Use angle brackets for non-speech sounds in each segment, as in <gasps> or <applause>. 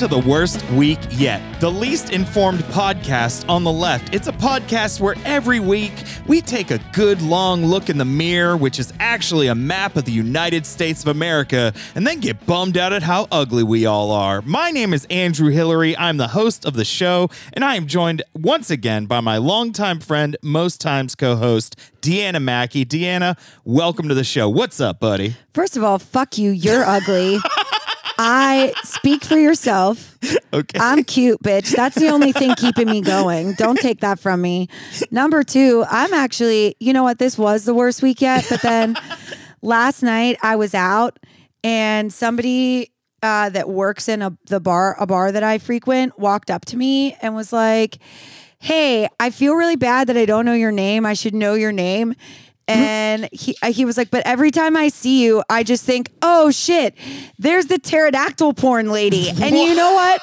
To the worst week yet, the least informed podcast on the left. It's a podcast where every week we take a good long look in the mirror, which is actually a map of the United States of America, and then get bummed out at how ugly we all are. My name is Andrew Hillary. I'm the host of the show, and I am joined once again by my longtime friend, most times co host, Deanna Mackey. Deanna, welcome to the show. What's up, buddy? First of all, fuck you. You're ugly. <laughs> I speak for yourself. <laughs> Okay. I'm cute, bitch. That's the only thing keeping me going. Don't take that from me. Number two, I'm actually, you know what? This was the worst week yet. But then last night I was out and somebody uh, that works in a the bar, a bar that I frequent, walked up to me and was like, "Hey, I feel really bad that I don't know your name. I should know your name." And he uh, he was like, but every time I see you, I just think, oh shit, there's the pterodactyl porn lady. <laughs> And you know what?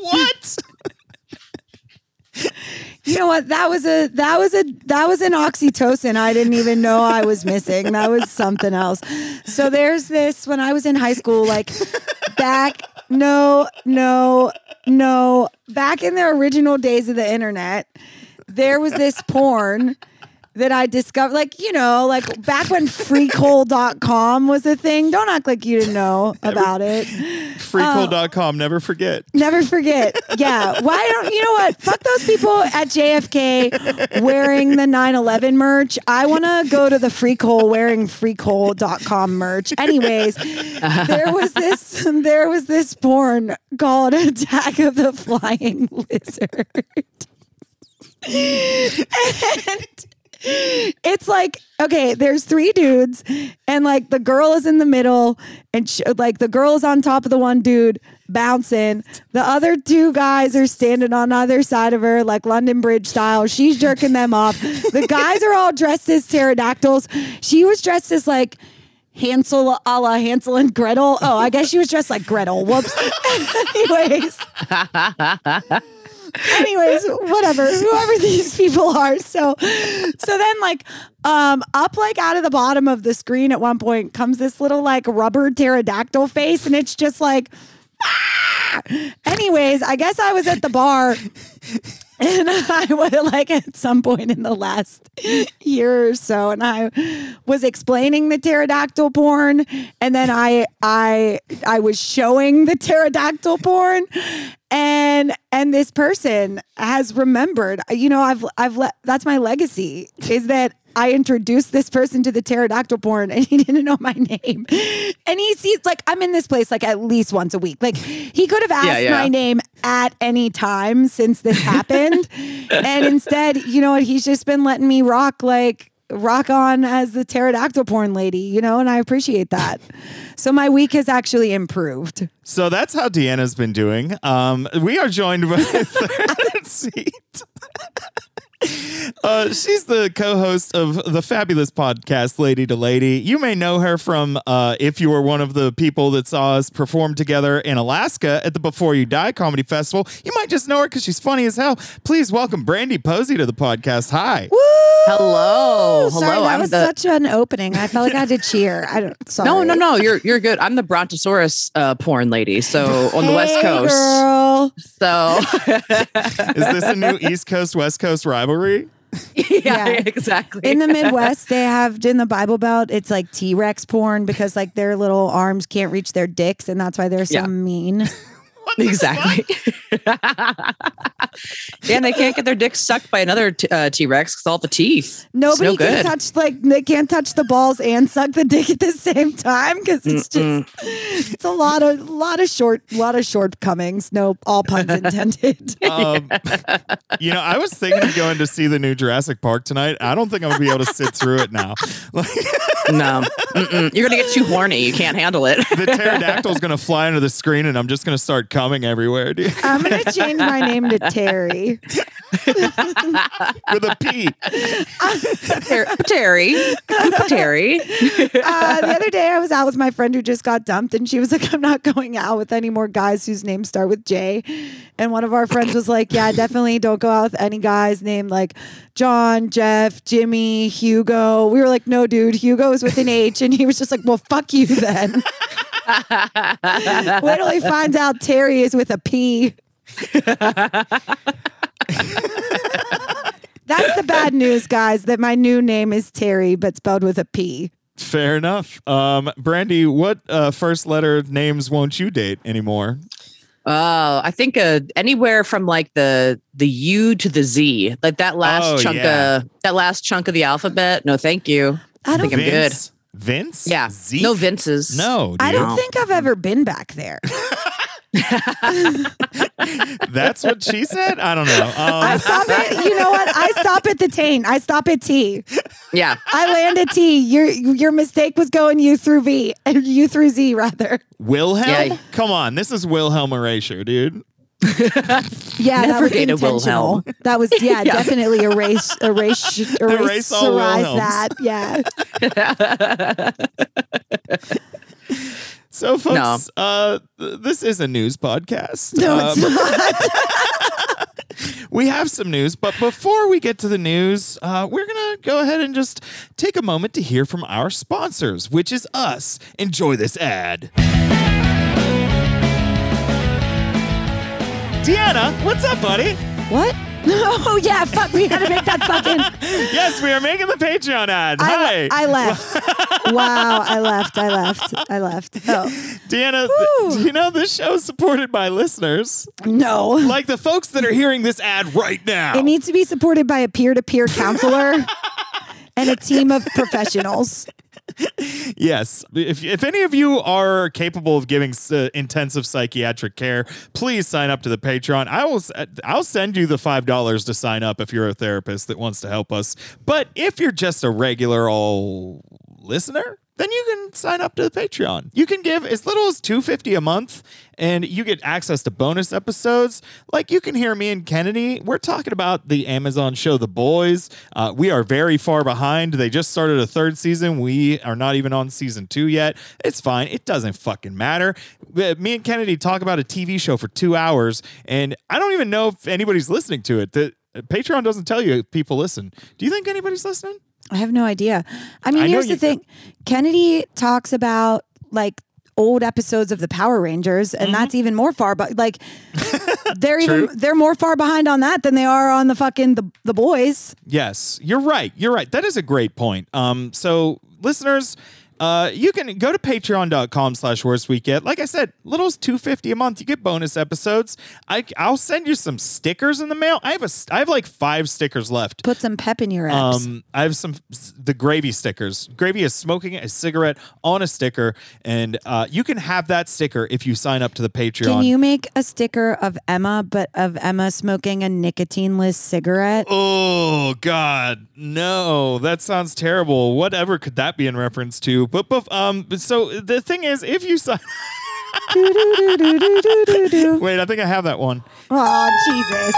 what? <laughs> You know what? That was a that was a that was an oxytocin I didn't even know I was missing. That was something else. So there's this when I was in high school, like back no, no, no. Back in the original days of the internet, there was this porn that I discovered, like, you know, like back when freecole.com was a thing. Don't act like you didn't know <laughs> about it. Freecole.com, um, never forget. Never forget. Yeah. Why don't you know what? Fuck those people at JFK wearing the 9/11 merch. I want to go to the Freecole wearing freecole.com merch. Anyways, there was this there was this porn called Attack of the Flying <laughs> Lizard. <laughs> and it's like okay there's three dudes and like the girl is in the middle and sh- like the girl is on top of the one dude bouncing the other two guys are standing on either side of her like london bridge style she's jerking them off the guys are all dressed as pterodactyls she was dressed as like Hansel a la Hansel and Gretel. Oh, I guess she was dressed like Gretel. Whoops. <laughs> Anyways anyways whatever. Whoever <laughs> these people are. So so then like um up like out of the bottom of the screen at one point comes this little like rubber pterodactyl face and it's just like ah! anyways i guess i was at the bar <laughs> and I was like at some point in the last year or so, and I was explaining the pterodactyl porn, and then I I I was showing the pterodactyl porn, and and this person has remembered. You know, I've I've let that's my legacy is that I introduced this person to the pterodactyl porn and he <laughs> didn't know my name. And he sees like I'm in this place like at least once a week. Like he could have asked Yeah, yeah. my name at any time since this happened. <laughs> and instead, you know what, he's just been letting me rock like rock on as the pterodactyl porn lady, you know, and I appreciate that. So my week has actually improved. So that's how Deanna's been doing. Um, we are joined by <laughs> third seat. Uh, she's the co-host of the fabulous podcast Lady to Lady. You may know her from uh, if you were one of the people that saw us perform together in Alaska at the Before You Die Comedy Festival. You might just know her because she's funny as hell. Please welcome Brandie Posey to the podcast. Hi. Woo! Hello, Sorry, hello. that I'm was the such an opening. I felt like I had to cheer. I don't. Sorry. <laughs> no, no, no. You're you're good. I'm the Brontosaurus uh, porn lady. So on the West Hey, Coast. girl. So <laughs> Is this a new <laughs> East Coast West Coast rivalry? <laughs> yeah, Yeah. exactly. In the <laughs> Midwest, they have in the Bible Belt, it's like T Rex porn because like their little arms can't reach their dicks, and that's why they're so Yeah. mean. <laughs> exactly. and they can't get their dicks sucked by another t- uh, T-Rex because all the teeth. Nobody no can good. touch like they can't touch the balls and suck the dick at the same time because it's just it's a lot of lot of short lot of shortcomings. No, all puns <laughs> intended. <laughs> Um, you know, I was thinking of going to see the new Jurassic Park tonight. I don't think I'm gonna be able to sit through it now. <laughs> Like, no, Mm-mm. you're gonna get too horny. You can't handle it. the pterodactyl's gonna fly into the screen, and I'm just gonna start coming everywhere, dude, <laughs> I'm gonna change my name to Terry. with a P. Ter- Terry, Terry. Uh, the other day, I was out with my friend who just got dumped, and she was like, "I'm not going out with any more guys whose names start with J." And one of our friends was like, "Yeah, definitely don't go out with any guys named like John, Jeff, Jimmy, Hugo." We were like, "No, dude, Hugo is with an H," and he was just like, "Well, fuck you then." Wait till he finds out Terry is with a P. That's the bad news, guys, that my new name is Terry, but spelled with a P. Fair enough. Um, Brandie, what uh, first letter names won't you date anymore? Oh, I think uh, anywhere from like the the U to the Z, like that last Oh, chunk yeah. of that last chunk of the alphabet. No, thank you. I I don't think I'm good. Vince? Vince? Yeah, Zeke? no Vinces. No, Dude. I don't think I've ever been back there. <laughs> <laughs> That's what she said. I don't know. I Um, stop it. You know what? I stop at the taint. I stop at T. Yeah, I land at T. Your your mistake was going U through V and <laughs> U through Z rather. Wilhelm? Yeah. Come on, this is Wilhelm erasure, dude. Yeah, that Never was dated intentional. Wilhelm. That was yeah, <laughs> Yeah. definitely erase erase erase, Erase all Wilhelms. that. Yeah. So, folks, uh, th- this is a news podcast. No, Um, it's not. <laughs> we have some news, but before we get to the news, uh, we're going to go ahead and just take a moment to hear from our sponsors, which is us. Enjoy this ad. Deanna, what's up, buddy? What? <laughs> Oh yeah, fuck. We had to make that fucking. <laughs> Yes, we are making the Patreon ad. Hi. I, I left. <laughs> wow, I left. I left. I left. Oh Deanna, Woo. do you know this show is supported by listeners? no. Like the folks that are hearing this ad right now. It needs to be supported by a peer-to-peer counselor and a team of professionals. <laughs> Yes. If, if any of you are capable of giving uh, intensive psychiatric care, please sign up to the Patreon. I will s- I'll send you the $5 to sign up if you're a therapist that wants to help us. But if you're just a regular old listener, then you can sign up to the Patreon. You can give as little as 250 a month and you get access to bonus episodes. Like you can hear me and Kennedy. We're talking about the Amazon show The Boys. Uh, we are very far behind. They just started a third season. We are not even on season two yet. It's fine. It doesn't fucking matter. Uh, Me and Kennedy talk about a TV show for two hours, and I don't even know if anybody's listening to it. The Patreon doesn't tell you if people listen. Do you think anybody's listening? I have no idea. I mean, I here's the thing. Kennedy talks about like old episodes of the Power Rangers, and that's even more far. But like, <laughs> they're even Mm-hmm. They're more far behind on that than they are on the fucking the the boys. Yes, you're right. You're right. That is a great point. Um, so listeners, uh, you can go to patreon.com slash worst week yet. Like I said, little as 250 a month. You get bonus episodes. I, I'll send you some stickers in the mail. I have a, I have like five stickers left. Put some pep in your abs. Um, I have some the gravy stickers. Gravy is smoking a cigarette on a sticker, and uh, you can have that sticker if you sign up to the Patreon. Can you make a sticker of Emma, but of Emma smoking a nicotineless cigarette? Oh God, no! That sounds terrible. Whatever could that be in reference to? But, but um, so the thing is, if you sign, <laughs> wait, I think I have that one. Oh Jesus!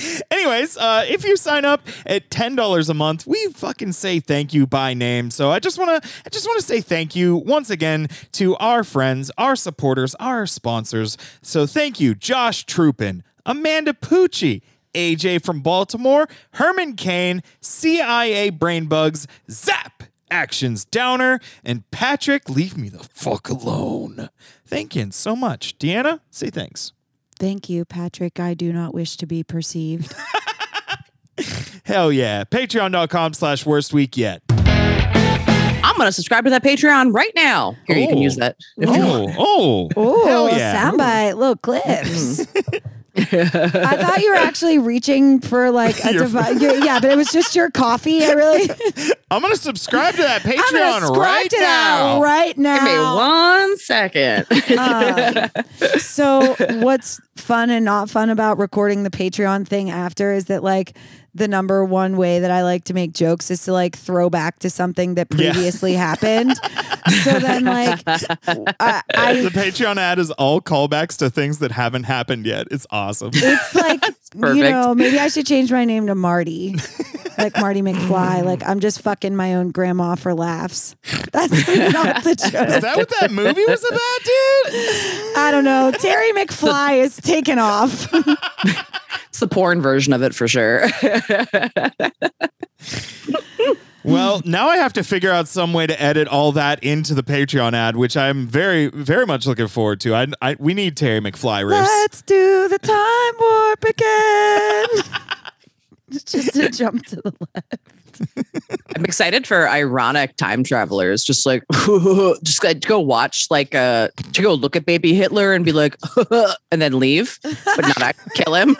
<laughs> Anyways, uh, if you sign up at ten dollars a month, we fucking say thank you by name. So I just wanna, I just wanna say thank you once again to our friends, our supporters, our sponsors. So thank you, Josh Troopin, Amanda Pucci. AJ from Baltimore, Herman Kane, CIA Brainbugs, Zap Actions Downer, and Patrick, leave me the fuck alone. Thank you so much. Deanna, say thanks. Thank you, Patrick. I do not wish to be perceived. <laughs> Hell yeah. Patreon.com slash worst week yet. I'm gonna subscribe to that Patreon right now. Here, you can Oh. use that. if you oh. want. Oh, oh, Oh, hell yeah. soundbite, little <laughs> clips. <laughs> I thought you were actually reaching for like a <laughs> device. Yeah, but it was just your coffee. I really. <laughs> I'm gonna subscribe to that <laughs> I'm Patreon right to now. that right now. Give me one second. Um, so what's fun and not fun about recording the Patreon thing after is that like the number one way that I like to make jokes is to like throw back to something that Yeah. previously happened. So then like <laughs> I, I The Patreon ad is all callbacks to things that haven't happened yet. It's awesome. it's <laughs> like you know maybe I should change my name to Marty. Like Marty McFly. <laughs> Like I'm just fucking my own grandma for laughs. That's not the joke. Is that what that movie was about, dude? I don't know. Terry McFly is taken off. It's the porn version of it for sure. Well, <laughs> Well, now I have to figure out some way to edit all that into the Patreon ad, which I'm very, very much looking forward to. I, I we need Terry McFly riffs. Let's do the time warp again. <laughs> Just to jump to the left. I'm excited for ironic time travelers. Just like, <laughs> just like, to go watch, like, uh, to go look at baby Hitler and be like, and then leave, but not kill him.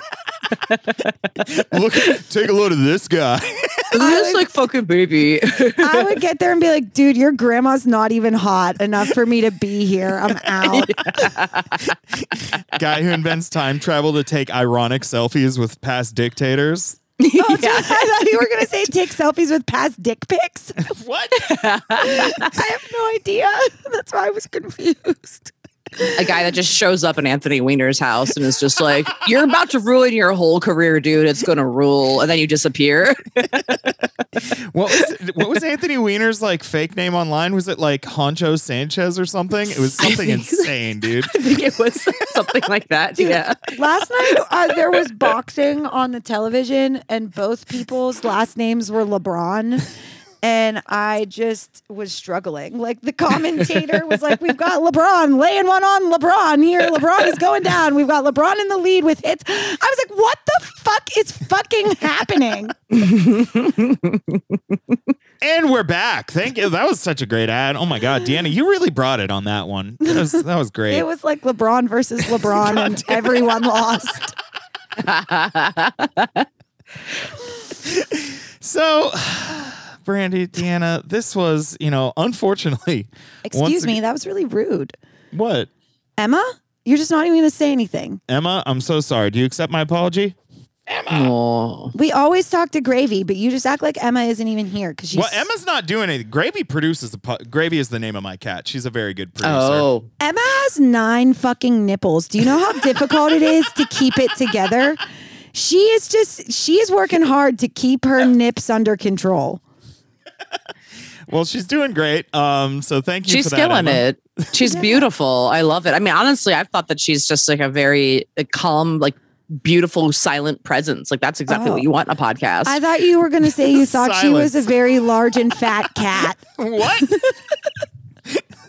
Look, take a look at this guy. <laughs> Just like fucking baby. I would get there and be like, dude, your grandma's not even hot enough for me to be here. I'm <laughs> out. guy who invents time travel to take ironic selfies with past dictators. Oh, dude, I thought you were going to say take selfies with past dick pics. What? <laughs> I have no idea. That's why I was confused. A guy that just shows up in Anthony Weiner's house and is just like, "You're about to ruin your whole career, dude. It's gonna rule," and then you disappear. <laughs> What was what was Anthony Weiner's like fake name online? Was it like Honcho Sanchez or something? It was something think- <laughs> insane, dude. I <laughs> think it was something like that. Yeah. Last night uh, there was boxing on the television, and both people's last names were LeBron. And I just was struggling. Like the commentator was like, "We've got LeBron laying one on LeBron here. LeBron is going down. We've got LeBron in the lead with hits." I was like, "What the fuck is fucking happening?" And we're back. Thank you. That was such a great ad. Oh my god, Deanna, you really brought it on that one. That was that was great. It was like LeBron versus LeBron, and <laughs> everyone lost. <laughs> So, Brandie, Deanna, this was, you know, unfortunately. Excuse me, ag- that was really rude. What? Emma, you're just not even going to say anything. Emma, I'm so sorry. Do you accept my apology? Oh. We always talk to Gravy, but you just act like Emma isn't even here because she's Well, Emma's not doing anything. Gravy produces the po- Gravy is the name of my cat. She's a very good producer. Oh. Emma has nine fucking nipples. Do you know how difficult it is to keep it together? She is just she is working hard to keep her nips under control. Well, she's doing great. Um, so thank you She's for that. killing Emma. it. She's beautiful. I love it. I mean, honestly, I've thought that she's just like a very calm, like beautiful, silent presence. Like that's exactly Oh. what you want in a podcast. I thought you were going to say you thought she was a very large and fat cat. <laughs> What? <laughs>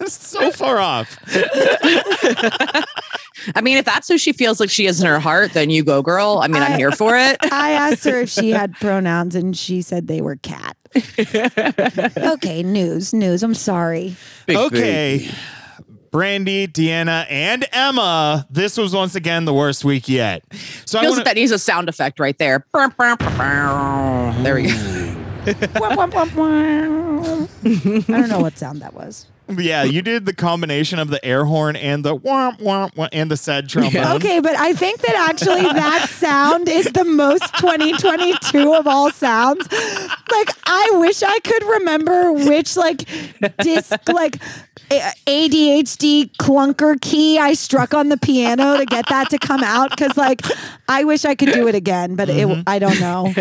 <laughs> so far off. <laughs> I mean, if that's who she feels like she is in her heart, then you go, girl. I mean, I, I- am here for it. <laughs> I asked her if she had pronouns and she said they were cat. okay, news, news. I'm sorry. Big okay. Brandie, Deanna, and Emma. This was once again the worst week yet. So I Feels want like that needs a sound effect right there. There we go. I don't know what sound that was. Yeah, you did the combination of the air horn and the womp womp womp and the sad trombone. Okay, but I think that actually that <laughs> sound is the most 2022 of all sounds. Like I wish I could remember which like disc like ADHD clunker key I struck on the piano to get that to come out cuz like I wish I could do it again, but it, mm-hmm. I don't know.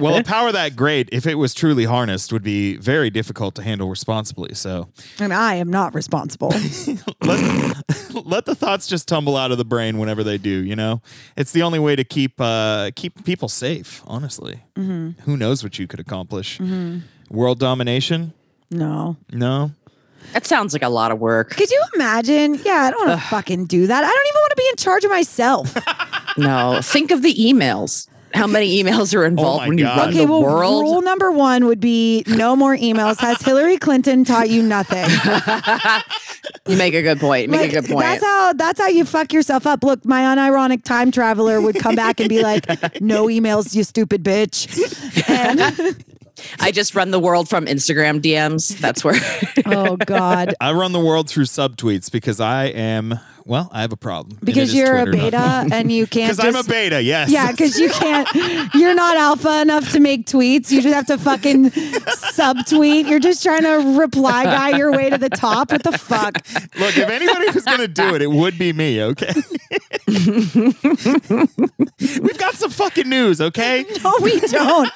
Well, a power that great, if it was truly harnessed, would be very difficult to handle responsibly. So And I am not responsible. <laughs> let, let the thoughts just tumble out of the brain whenever they do. You know, it's the only way to keep uh, keep people safe. Honestly, who knows what you could accomplish? World domination? No. No. That sounds like a lot of work. Could you imagine? Yeah, I don't want to fucking do that. I don't even want to be in charge of myself. <laughs> No, think of the emails. How many emails are oh involved my when you God. run Okay, the well, world? rule number one would be no more emails. Has Hillary Clinton taught you nothing? <laughs> You make a good point. You Make Like, a good point. That's how that's how you fuck yourself up. Look, my unironic time traveler would come back and be like, "No emails, you stupid bitch." And <laughs> I just run the world from Instagram DMs. That's where. oh god, I run the world through subtweets because I am well. I have a problem because you're a Twitter, not- beta and you <laughs> can't. Because I'm a beta, yes. Yeah, because you can't. You're not alpha enough to make tweets. You just have to fucking subtweet. You're just trying to reply guy your way to the top. What the fuck? Look, if anybody was going to do it, it would be me, okay? <laughs> We've got some fucking news, okay? No, we don't.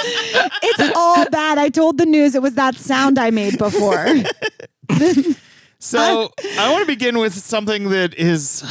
It's all bad. I told the news it was that sound I made before. <laughs> So I want to begin with something that is,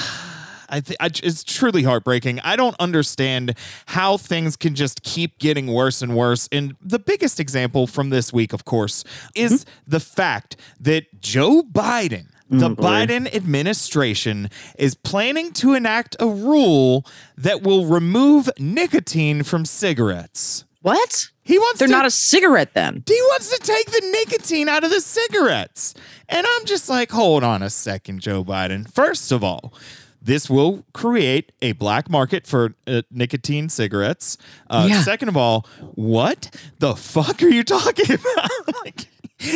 I, th- I it's truly heartbreaking. I don't understand how things can just keep getting worse and worse. And the biggest example from this week, of course, is hmm? the fact that Joe Biden. The oh, Biden administration is planning to enact a rule that will remove nicotine from cigarettes. What? He wants They're to not a cigarette then. he wants to take the nicotine out of the cigarettes. And I'm just like, hold on a second, Joe Biden. First of all, this will create a black market for uh, nicotine cigarettes. Uh, Yeah. Second of all, what the fuck are you talking <laughs> about? like,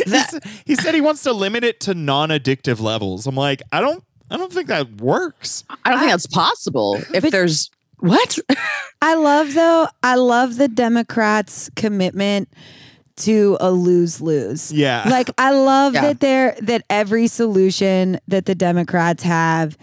That- he said he wants to limit it to non-addictive levels. I'm like, I don't, I don't think that works. I don't think that's possible. If there's what? <laughs> I love though. I love the Democrats' commitment to a lose lose. Yeah. Like I love Yeah. that they're that every solution that the Democrats have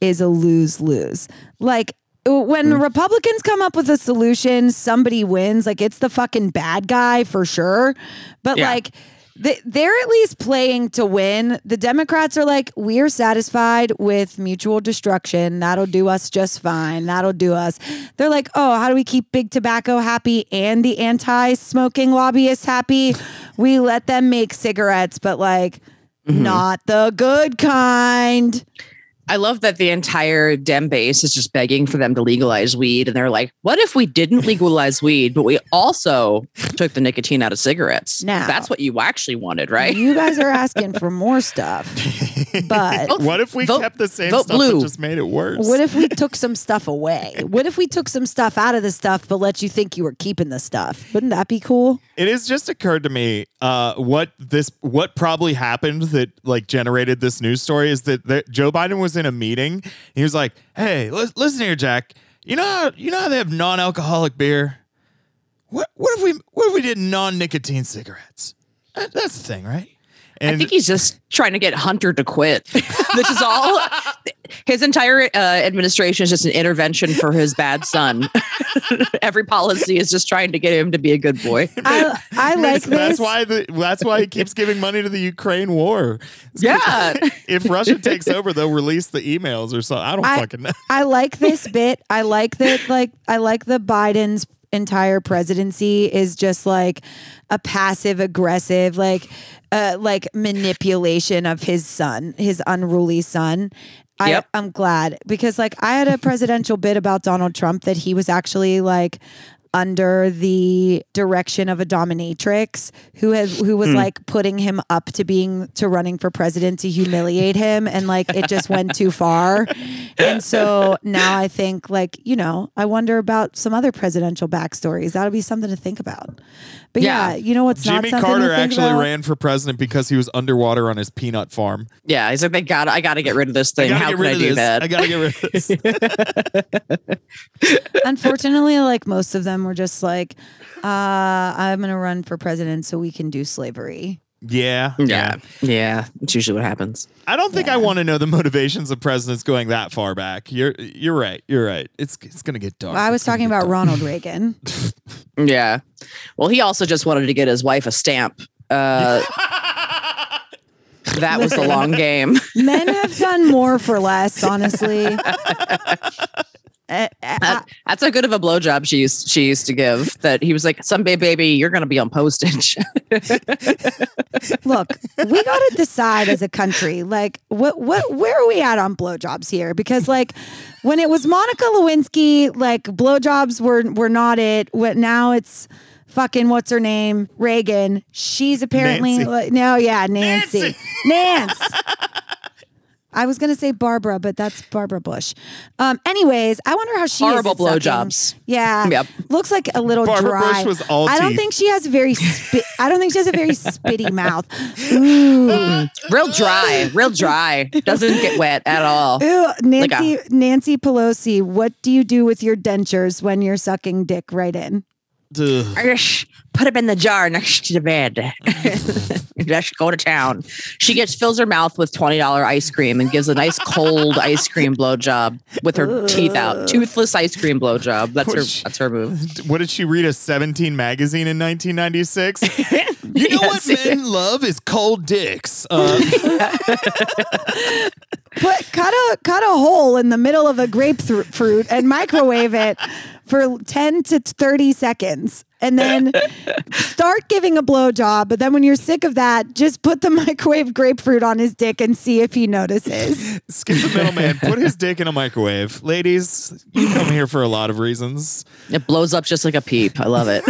is a lose lose. Like when Mm. Republicans come up with a solution, somebody wins. Like it's the fucking bad guy for sure. But Yeah. like they, they're at least playing to win. The Democrats are like, we're satisfied with mutual destruction. That'll do us just fine. That'll do us. They're like, oh, how do we keep big tobacco happy and the anti smoking lobbyists happy? We let them make cigarettes, but like, mm-hmm. not the good kind. I love that the entire Dem base is just begging for them to legalize weed. And they're like, what if we didn't legalize weed, but we also took the nicotine out of cigarettes? Now- That's what you actually wanted, right? You guys are asking <laughs> for more stuff. But <laughs> What if we Vote- kept the same stuff blue. and just made it worse? What if we <laughs> took some stuff away? What if we took some stuff out of the stuff but let you think you were keeping the stuff? Wouldn't that be cool? it has just occurred to me uh, what this what probably happened that like generated this news story is that, that Joe Biden was in a meeting. He was like, "Hey, lis- listen here, Jack. You know, how, you know how they have non-alcoholic beer. What what if we what if we did non-nicotine cigarettes? That's the thing, right?" I think he's just trying to get Hunter to quit, <laughs> which is all. <laughs> His entire uh, administration is just an intervention for his bad son. <laughs> Every policy is just trying to get him to be a good boy. I I like That's- this. That's why the that's why he keeps giving money to the Ukraine war. Yeah. if Russia takes over, they'll release the emails or something. I don't I- fucking know. I like this bit. I like that. Like I like the Biden's entire presidency is just like a passive aggressive like uh like manipulation of his son his unruly son I, Yep. I'm glad because like I had a presidential bit about Donald Trump that he was actually like under the direction of a dominatrix who has who was hmm. like putting him up to being to running for president to humiliate him and like it just went too <laughs> far. And so now I think like, you know, I wonder about some other presidential backstories. That'll be something to think about. But yeah, Yeah. you know what's not Jimmy something Carter to think actually about? ran for president because he was underwater on his peanut farm. Yeah, he's like, they got. I got to get rid of this thing. I gotta How get can rid I of do this. that? I gotta get rid of this. <laughs> Unfortunately, like most of them were just like, uh, I'm gonna run for president so we can do slavery. yeah, yeah, yeah. That's usually what happens. I don't think I want to know the motivations of presidents going that far back. You're you're right. You're right. It's it's gonna get dark. I was It's talking about dark. Ronald <laughs> Reagan. Yeah. Well, he also just wanted to get his wife a stamp. Uh, that was the long <laughs> game. Men have done more for less, honestly. <laughs> Uh, uh, That- that's how good of a blowjob she used she used to give. That he was like, "Someday, baby, you're gonna be on postage." look, <laughs> we got to decide as a country, like, what, what, where are we at on blowjobs here? Because, like, when it was Monica Lewinsky, like, blowjobs were were not it. What now? It's fucking what's her name? Reagan. She's apparently Nancy. like, no, yeah, Nancy, Nancy. Nance. <laughs> I was gonna say Barbara, but that's Barbara Bush. Um, anyways, I wonder how she Horrible is at sucking. blowjobs. Yeah, Yep. looks like a little Barbara dry. Bush was all I don't teeth. think she has a very. Spit, I don't think she has a very spitty <laughs> mouth. Ooh, real dry, real dry. Doesn't get wet at all. Ew, Like Nancy Nancy Pelosi. What do you do with your dentures when you're sucking dick right in? Ugh. Put them in the jar next to the bed. <laughs> Let's go to town. She gets fills her mouth with twenty dollar ice cream and gives a nice cold ice cream blowjob with her teeth out. Toothless ice cream blowjob. That's her. Which- That's her move. What did she read? A 17 magazine in 1996? <laughs> You know what men love is cold dicks. Uh, <laughs> Put cut a cut a hole in the middle of a grapefruit and microwave it for 10 to 30 seconds. And then <laughs> start giving a blowjob. But then when you're sick of that, just put the <laughs> microwave grapefruit on his dick and see if he notices. <laughs> skip the middleman. Put his dick in a microwave. Ladies, you come here for a lot of reasons. It blows up just like a peep. I love it.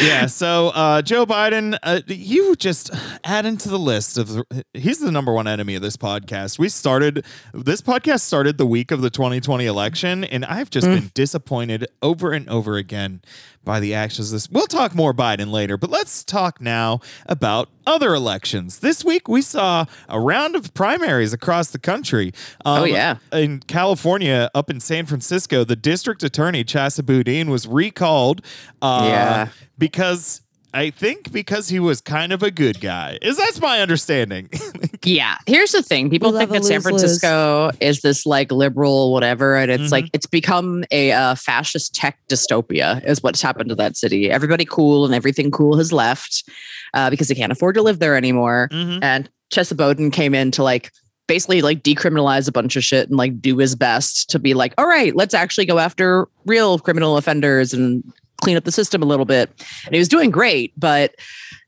Yeah. So uh, Joe Biden, uh, you just add into the list of the, he's the number one enemy of this podcast. We started this podcast started the week of the 2020 election, and I've just been disappointed over and over again by the actions. of This we'll talk more Biden later, but let's talk now about other elections. This week we saw a round of primaries across the country. Um, Oh, yeah. in California, up in San Francisco, the district attorney Chesa Boudin was recalled. Uh, Yeah. because I think because he was kind of a good guy. Is that's my understanding? <laughs> Yeah. Here's the thing. People We think that a San lose-lose. Francisco is this like liberal whatever. And it's Mhm. like it's become a uh, fascist tech dystopia, is what's happened to that city. Everybody cool and everything cool has left uh, because they can't afford to live there anymore. Mhm. And Chesa Boudin came in to like basically like decriminalize a bunch of shit and like do his best to be like, all right, let's actually go after real criminal offenders and clean up the system a little bit. And he was doing great, but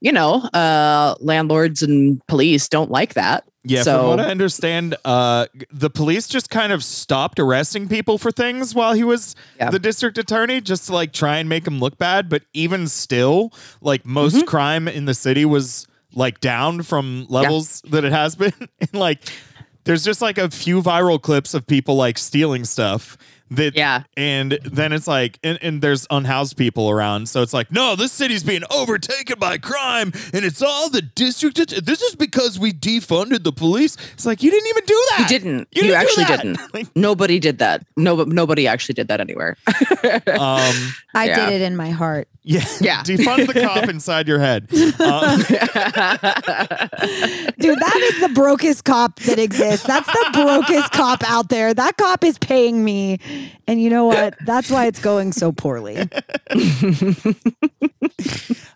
you know, uh, landlords and police don't like that. Yeah, So- from what I understand, uh, the police just kind of stopped arresting people for things while he was Yeah. the district attorney, just to like try and make him look bad. But even still, like most Mm-hmm. crime in the city was like down from levels that it has been. <laughs> and like, there's just like a few viral clips of people like stealing stuff. That, Yeah. and then it's like, and, and there's unhoused people around, so it's like, no, this city's being overtaken by crime, and it's all the district. att- This is because we defunded the police. It's like you didn't even do that. You didn't. You You, didn't do actually that. didn't. <laughs> Like, Nobody did that. No, nobody actually did that anywhere. <laughs> um, I Yeah. did it in my heart. yeah, Yeah. <laughs> defund the cop inside your head. Um, Dude, that is the brokest cop that exists. That's the brokest cop out there. That cop is paying me. And you know what? That's why it's going so poorly. <laughs>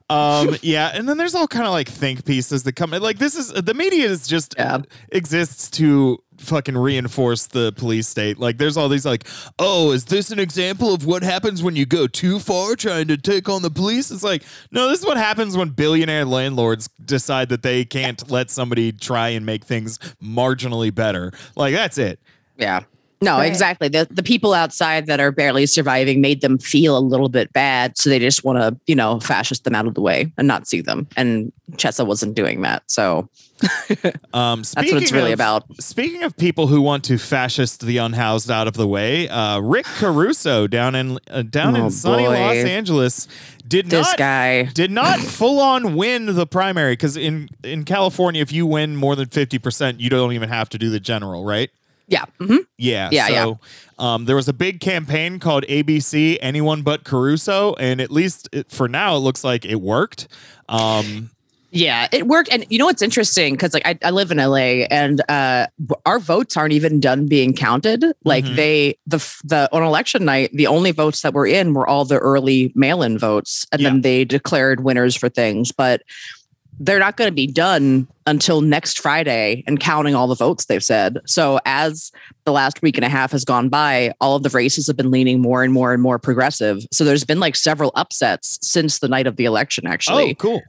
um, yeah, and then there's all kind of like think pieces that come. Like this is the media is just Yeah. exists to fucking reinforce the police state. Like there's all these like, oh, is this an example of what happens when you go too far trying to take on the police? It's like, no, this is what happens when billionaire landlords decide that they can't let somebody try and make things marginally better. Like that's it. Yeah. No, Right. exactly. The the people outside that are barely surviving made them feel a little bit bad, so they just want to, you know, fascist them out of the way and not see them. And Chesa wasn't doing that, so <laughs> Um, that's what it's really of- about. Speaking of people who want to fascist the unhoused out of the way, uh, Rick Caruso down in uh, down Oh, in sunny boy. Los Angeles did This not guy. did not <laughs> full on win the primary because in in California, if you win more than fifty percent, you don't even have to do the general, right? Yeah. mhm. Yeah. Yeah, so, Um, there was a big campaign called ABC Anyone But Caruso, and at least it, for now, it looks like it worked. Um, Yeah, it worked. And you know what's interesting? Because like I, I live in LA, and uh, our votes aren't even done being counted. Like Mhm. they the the on election night, the only votes that were in were all the early mail-in votes, and Yeah. then they declared winners for things. But they're not going to be done until next Friday and counting all the votes they've said. So as the last week and a half has gone by, all of the races have been leaning more and more and more progressive. So there's been like several upsets since the night of the election. Actually, oh, cool.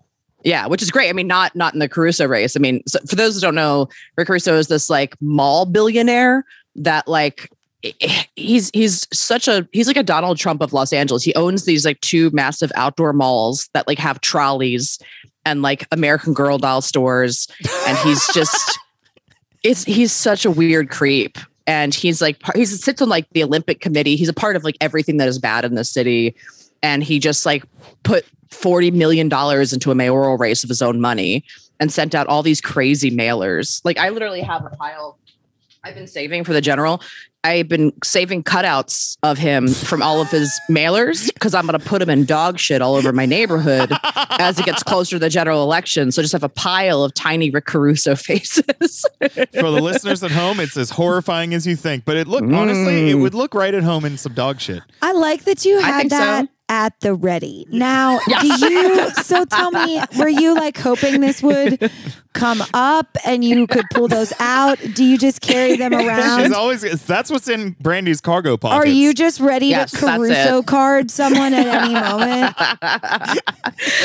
yeah, which is great. I mean, not not in the Caruso race. I mean, so for those who don't know, Rick Caruso is this like mall billionaire that like he's he's such a he's like a Donald Trump of Los Angeles. He owns these like two massive outdoor malls that like have trolleys and like American Girl doll stores, and he's <laughs> just it's he's such a weird creep. And he's like he sits on like the Olympic committee. He's a part of like everything that is bad in the city, and he just like put forty million dollars into a mayoral race of his own money and sent out all these crazy mailers. Like I literally have a pile. I've been saving for the general. I've been saving cutouts of him from all of his mailers because I'm going to put him in dog shit all over my neighborhood as it gets closer to the general election. So just have a pile of tiny Rick Caruso <laughs> faces. For the listeners at home, it's as horrifying as you think, but it look honestly, it mm. would look right at home in some dog shit. I like that you I had think so. That at the ready. Now, <laughs> Yes. do you? So tell me, were you like hoping this would come up and you could pull those out? Do you just carry them <laughs> She's around? always that's what's in Brandie's cargo pockets. Are you just ready Yes, to Caruso card someone at any moment?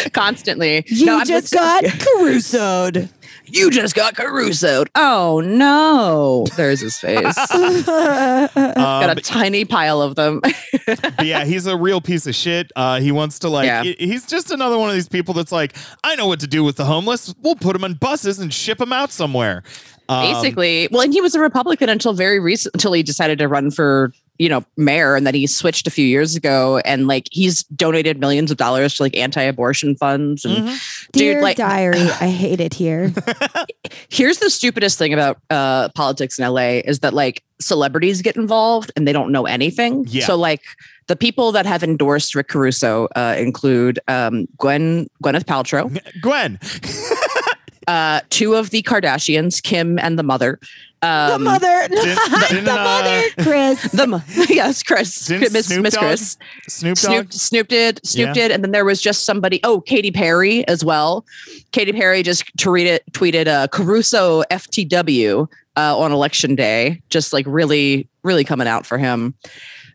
<laughs> Constantly. You No, I'm just got- got Carusoed. You just got Carusoed. Oh no. There's his face. <laughs> got Um, a tiny pile of them. <laughs> yeah, he's a real piece of shit. Uh, he wants to like. Yeah. he's just another one of these people that's like, I know what to do with the homeless. We'll put them on buses and ship them out somewhere. Um, Basically, well, and he was a Republican until very recent, until he decided to run for you know mayor, and then he switched a few years ago, and like he's donated millions of dollars to like anti-abortion funds, and Mhm. Dear dude, like diary, <sighs> I hate it here. <laughs> here's the stupidest thing about uh, politics in LA is that like celebrities get involved and they don't know anything. Yeah. So like the people that have endorsed Rick Caruso uh, include um, Gwen Gwyneth Paltrow, Gwen. <laughs> uh, two of the Kardashians, Kim and the mother. The Um, mother, <laughs> didn't, <laughs> didn't, the uh, mother, Kris. <laughs> The mo- yes, Kris, Didn't Miss Snoop Miss Dogg? Kris, Snoop Dogg. Snoop Snoop did, Snoop Yeah. did, and then there was just somebody. Oh, Katy Perry as well. Katy Perry just tweeted tweeted uh, Caruso FTW uh, on election day, just like really, really coming out for him.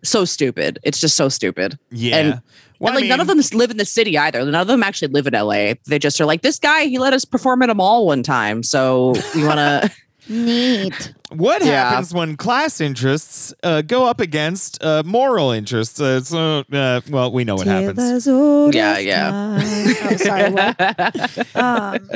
So stupid. It's just so stupid. Yeah. and- Well, and I like none of them live in the city either. None of them actually live in LA. They just are like this guy. He let us perform at a mall one time, so we want to. Neat. What Yeah. happens when class interests uh, go up against uh, moral interests? Uh, so, uh, well, we know what happens. Yeah, yeah. time. Oh, sorry. What? <laughs> Um,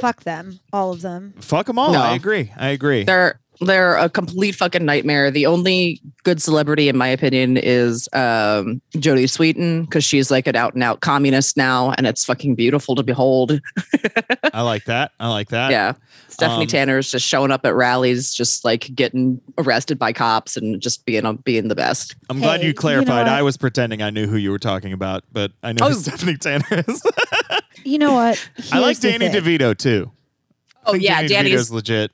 fuck them, all of them. Fuck them all. No. I agree. I agree. They're they're a complete fucking nightmare. The only good celebrity, in my opinion, is um, Jodie Sweetin because she's like an out and out communist now, and it's fucking beautiful to behold. <laughs> I like that. I like that. yeah, Stephanie Um, Tanner's just showing up at rallies, just like getting arrested by cops and just being being the best. I'm glad Hey, you you know clarified. I was pretending I knew who you were talking about, but I know Oh. who Stephanie Tanner is. <laughs> You know what? I like Danny. DeVito too. Oh yeah, Danny Danny's DeVito's legit.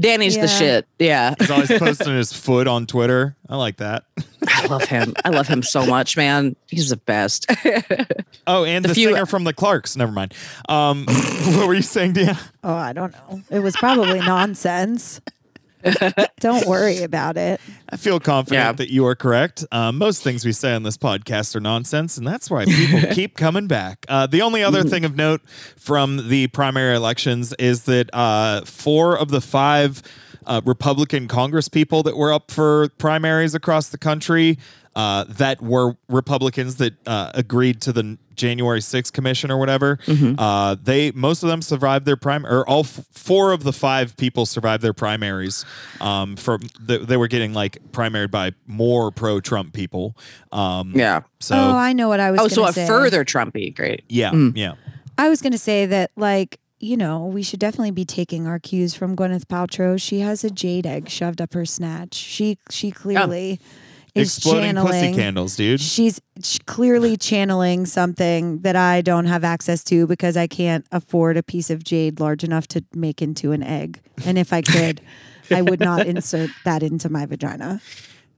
Danny's the shit. Yeah, He's always <laughs> posting his foot on Twitter. I like that. I love him. I love him so much, man. He's the best. <laughs> Oh, and The the, few- singer from the Clarks. Never mind. Um, <laughs> what were you saying, Deanna? Oh, I don't know. It was probably nonsense. <laughs> don't worry about it. I feel confident Yeah. that you are correct. Uh, most things we say on this podcast are nonsense, and that's why people <laughs> keep coming back. Uh, the only other thing of note from the primary elections is that uh, four of the five uh, Republican Congress people that were up for primaries across the country uh, that were Republicans that uh, agreed to the January 6th commission or whatever. Uh, they most of them survived their prime or all f- four of the five people survived their primaries. Um, from the, they were getting like primaried by more pro Trump people. Um, yeah. So oh, I know what I was. Oh, so gonna a say. further Trumpy, great. yeah, Mm. yeah. I was going to say that, like, you know, we should definitely be taking our cues from Gwyneth Paltrow. She has a jade egg shoved up her snatch. She she clearly is Exploding pussy channeling. candles, dude. She's sh- clearly channeling something that I don't have access to because I can't afford a piece of jade large enough to make into an egg. And if I could, <laughs> I would not insert that into my vagina.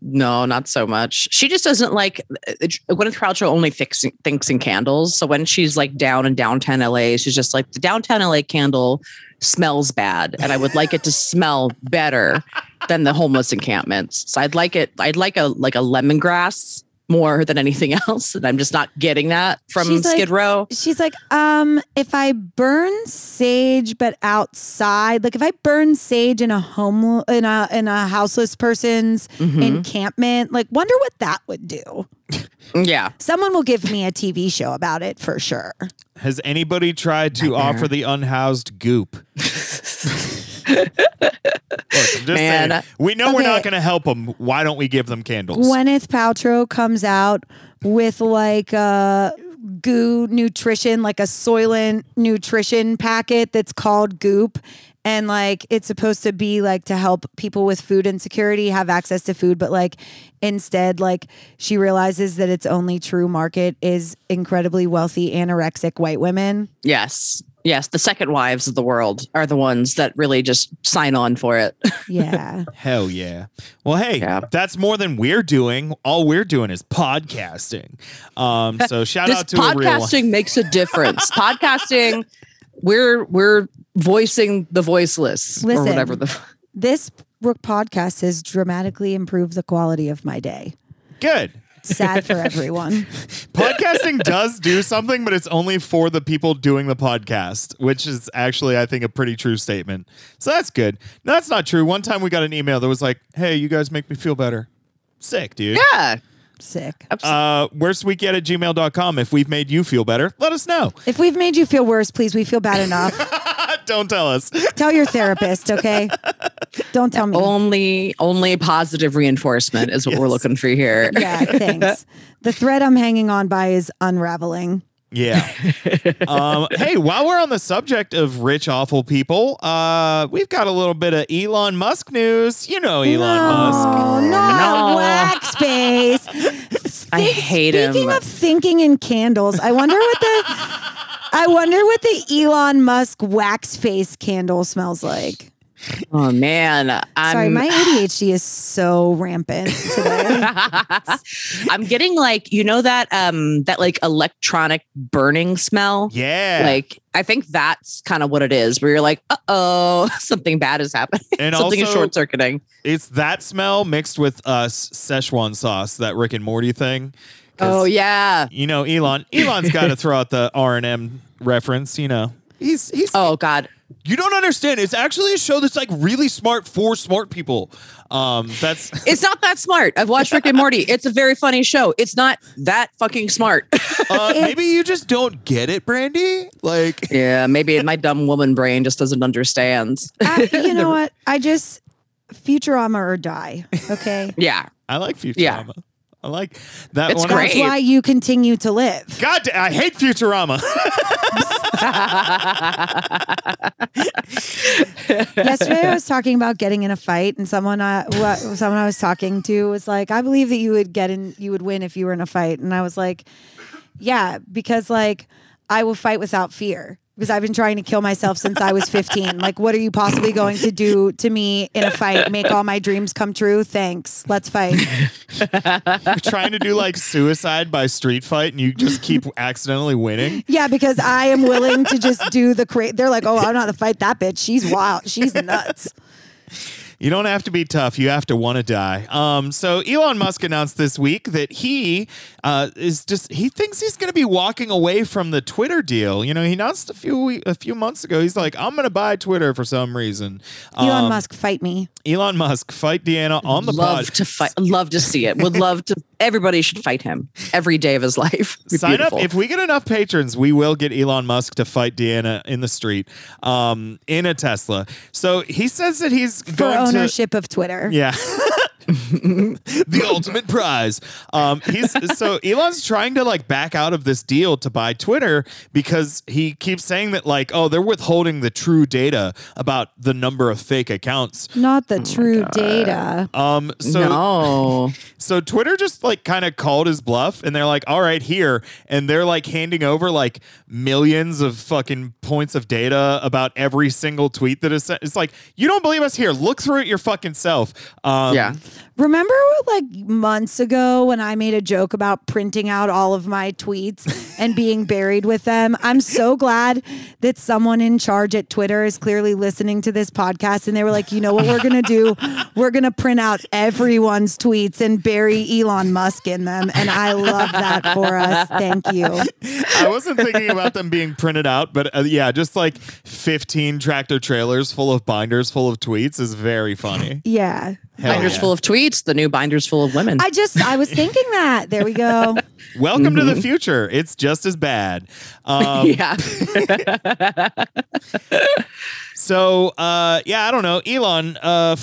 No, not so much. She just doesn't like uh, Gwyneth Paltrow only thinks, thinks in candles. So when she's like down in downtown LA, she's just like the downtown LA candle smells bad, and I would like it to smell better than the homeless encampments. So I'd like it. I'd like a like a lemongrass more than anything <laughs> else, and I'm just not getting that from She's like- Skid Row. She's like, um, if I burn sage but outside, like if I burn sage in a home in a in a houseless person's Mhm. encampment, like wonder what that would do. <laughs> Yeah, Someone will give me a TV show about it for sure. Has anybody tried to Nightmare. offer the unhoused goop? <laughs> Look, I'm just Man. saying, we know we're not going to help them. Why don't we give them candles? Gwyneth Paltrow comes out with like uh goo nutrition, like a Soylent nutrition packet that's called Goop. And like it's supposed to be like to help people with food insecurity have access to food, but like instead, like she realizes that its only true market is incredibly wealthy anorexic white women. Yes. Yes. The second wives of the world are the ones that really just sign on for it. <laughs> Yeah. Hell yeah. Well, hey, Yeah. that's more than we're doing. All we're doing is podcasting. Um, so <laughs> shout this out to a real one. podcasting makes a difference. <laughs> podcasting, we're we're voicing the voiceless or whatever the this work podcast has dramatically improved the quality of my day. Good. Sad for <laughs> everyone. Podcasting does do something, but it's only for the people doing the podcast, which is actually, I think, a pretty true statement. So that's good. No, that's not true. One time we got an email that was like, hey, you guys make me feel better. Sick, dude. Yeah. Sick. Uh, worstweekyet at gmail.com. If we've made you feel better, let us know. If we've made you feel worse, please, we feel bad enough. <laughs> <laughs> Don't tell us. Tell your therapist, okay? Don't tell me. Only only positive reinforcement is what we're looking for here. Yeah, thanks. The thread I'm hanging on by is unraveling. Yeah. <laughs> um, hey, while we're on the subject of rich, awful people, uh, we've got a little bit of Elon Musk news. You know Elon Musk. Oh, not No. wax face. I hate him. Speaking of thinking in candles, I wonder what the I wonder what the Elon Musk wax face candle smells like. Oh man. I'm Sorry, my <sighs> ADHD is so rampant today. <laughs> <laughs> I'm getting like, you know that um that like electronic burning smell? Yeah. Like I think that's kind of what it is, where you're like, uh oh, <laughs> something bad is happening. And something is also- short circuiting. it's that smell mixed with uh, Szechuan sauce, that Rick and Morty thing. 'Cause, Oh yeah. You know, Elon. Elon's <laughs> got to throw out the R and M reference. You know, he's he's. Oh God. You don't understand. It's actually a show that's like really smart for smart people. Um, that's <laughs> It's not that smart. I've watched Rick and Morty. <laughs> It's a very funny show. It's not that fucking smart. uh, maybe you just don't get it, Brandie. Like, yeah, maybe my dumb woman brain just doesn't understand. I- you know what? I just Futurama or die. Okay. Yeah. I like Futurama. Yeah. I like that It's one. great. That's why you continue to live. God, da- I hate Futurama. <laughs> Yesterday, I was talking about getting in a fight, and someone, wha- someone I was talking to was like, "I believe that you would get in, you would win if you were in a fight," and I was like, "Yeah, because like I will fight without fear." Because I've been trying to kill myself since I was 15. Like, what are you possibly going to do to me in a fight? Make all my dreams come true? Thanks. Let's fight. You're trying to do like suicide by street fight, and you just keep accidentally winning. Yeah, because I am willing to just do the cra They're like, oh, I'm not to fight that bitch. She's wild. She's nuts. You don't have to be tough. You have to want to die. Um, so Elon Musk announced this week that he uh, is just he thinks he's going to be walking away from the Twitter deal. You know, he announced a few a few months ago. He's like, I'm going to buy Twitter for some reason. Elon Um, Musk, fight me. Elon Musk fight Deanna on the love pod. to fight. Love to see it. Would love to. Everybody should fight him every day of his life. <laughs> Sign beautiful. up if we get enough patrons. We will get Elon Musk to fight Deanna in the street, um, in a Tesla. So he says that he's For going ownership of Twitter. yeah. <laughs> <laughs> the ultimate prize. Um, he's so Elon's trying to like back out of this deal to buy Twitter because he keeps saying that like, oh, they're withholding the true data about the number of fake accounts. Not the true data. Um, so no. <laughs> so Twitter just like kind of called his bluff and they're like, all right, here. And they're like handing over like millions of fucking points of data about every single tweet that is sent. It's like, you don't believe us here. Look through it your fucking self. Um, Yeah. Remember like months ago when I made a joke about printing out all of my tweets and being buried with them? I'm so glad that someone in charge at Twitter is clearly listening to this podcast and they were like, you know what we're going to do? We're going to print out everyone's tweets and bury Elon Musk in them. And I love that for us. Thank you. I wasn't thinking about them being printed out, but uh, yeah, just like 15 tractor trailers full of binders full of tweets is very funny. Yeah. Hell binders yeah. full of tweets. The new binders full of women. I just, I was thinking that. There we go. <laughs> Welcome to the future. It's just as bad. Um, <laughs> yeah. <laughs> So, uh, yeah, I don't know, Elon. Uh,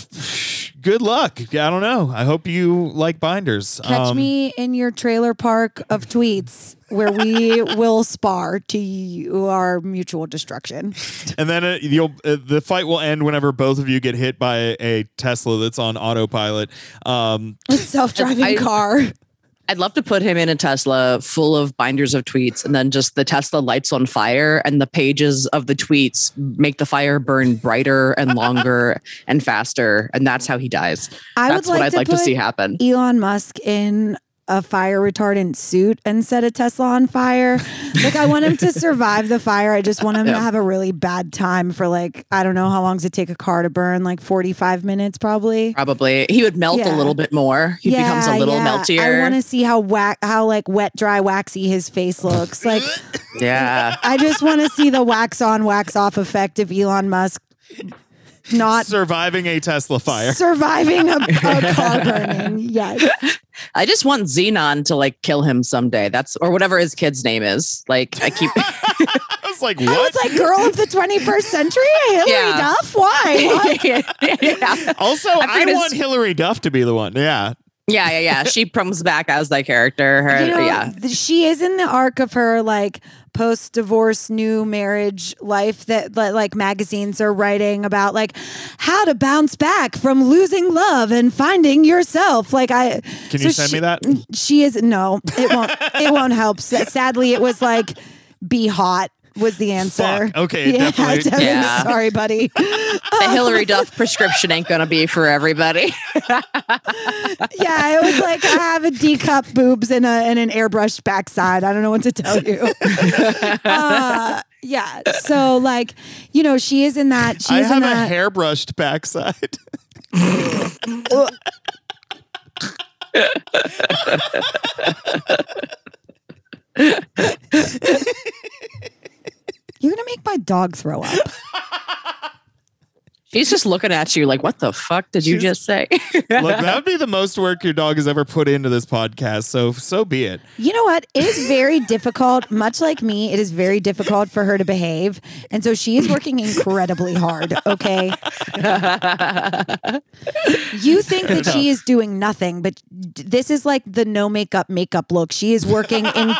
good luck. I don't know. I hope you like binders. Catch Um, me in your trailer park of tweets where we will spar to our mutual destruction. <laughs> And then uh, you'll uh, the fight will end whenever both of you get hit by a, a Tesla that's on autopilot. Um, self-driving car. I'd love to put him in a Tesla full of binders of tweets and then just the Tesla lights on fire and the pages of the tweets make the fire burn brighter and <laughs> longer and faster. And that's how he dies. I that's would what I'd to like to see happen. Elon Musk in a fire retardant suit and set a Tesla on fire. like I want him to survive the fire. I just want him to have a really bad time for like I don't know how long does it take a car to burn? Like 45 minutes probably. Probably he would melt Yeah. a little bit more. He becomes a little meltier. I want to see how whack how like wet dry waxy his face looks. Like <laughs> yeah. I just want to see the wax on wax off effect of Elon Musk not surviving a Tesla fire. surviving a, a <laughs> car burning. Yes. I just want Xenon to like kill him someday. That's or whatever his kid's name is. Like I keep <laughs> I was like, I what? was like, girl of the 21st century, <laughs> Hilary Yeah. Duff. Why? Yeah. also, I I, want it's- Hilary Duff to be the one. Yeah. Yeah, yeah, yeah. She comes back as that character. Her, You know, yeah. she is in the arc of her like post-divorce new marriage life that that, like magazines are writing about like how to bounce back from losing love and finding yourself like i Can so you send she- me that? she is no it won't it won't help sadly it was like be hot was the answer Fuck. Okay, yeah, definitely- <laughs> Devin, Yeah. sorry buddy <laughs> The Hilary Duff prescription ain't gonna be for everybody. <laughs> yeah, it was like I have a D cup boobs and a and an airbrushed backside. I don't know what to tell you. uh, yeah, so like you know, she is in that. She I is have in a that. hairbrushed backside. You're gonna make my dog throw up. <laughs> She's just looking at you like, what the fuck did you just say? <laughs> Look, that would be the most work your dog has ever put into this podcast. So, so be it. You know what? It is very <laughs> difficult. Much like me, it is very difficult for her to behave, and so she is working incredibly hard. Okay. <laughs> You think that she is doing nothing, but this is like the no makeup makeup look. She is working in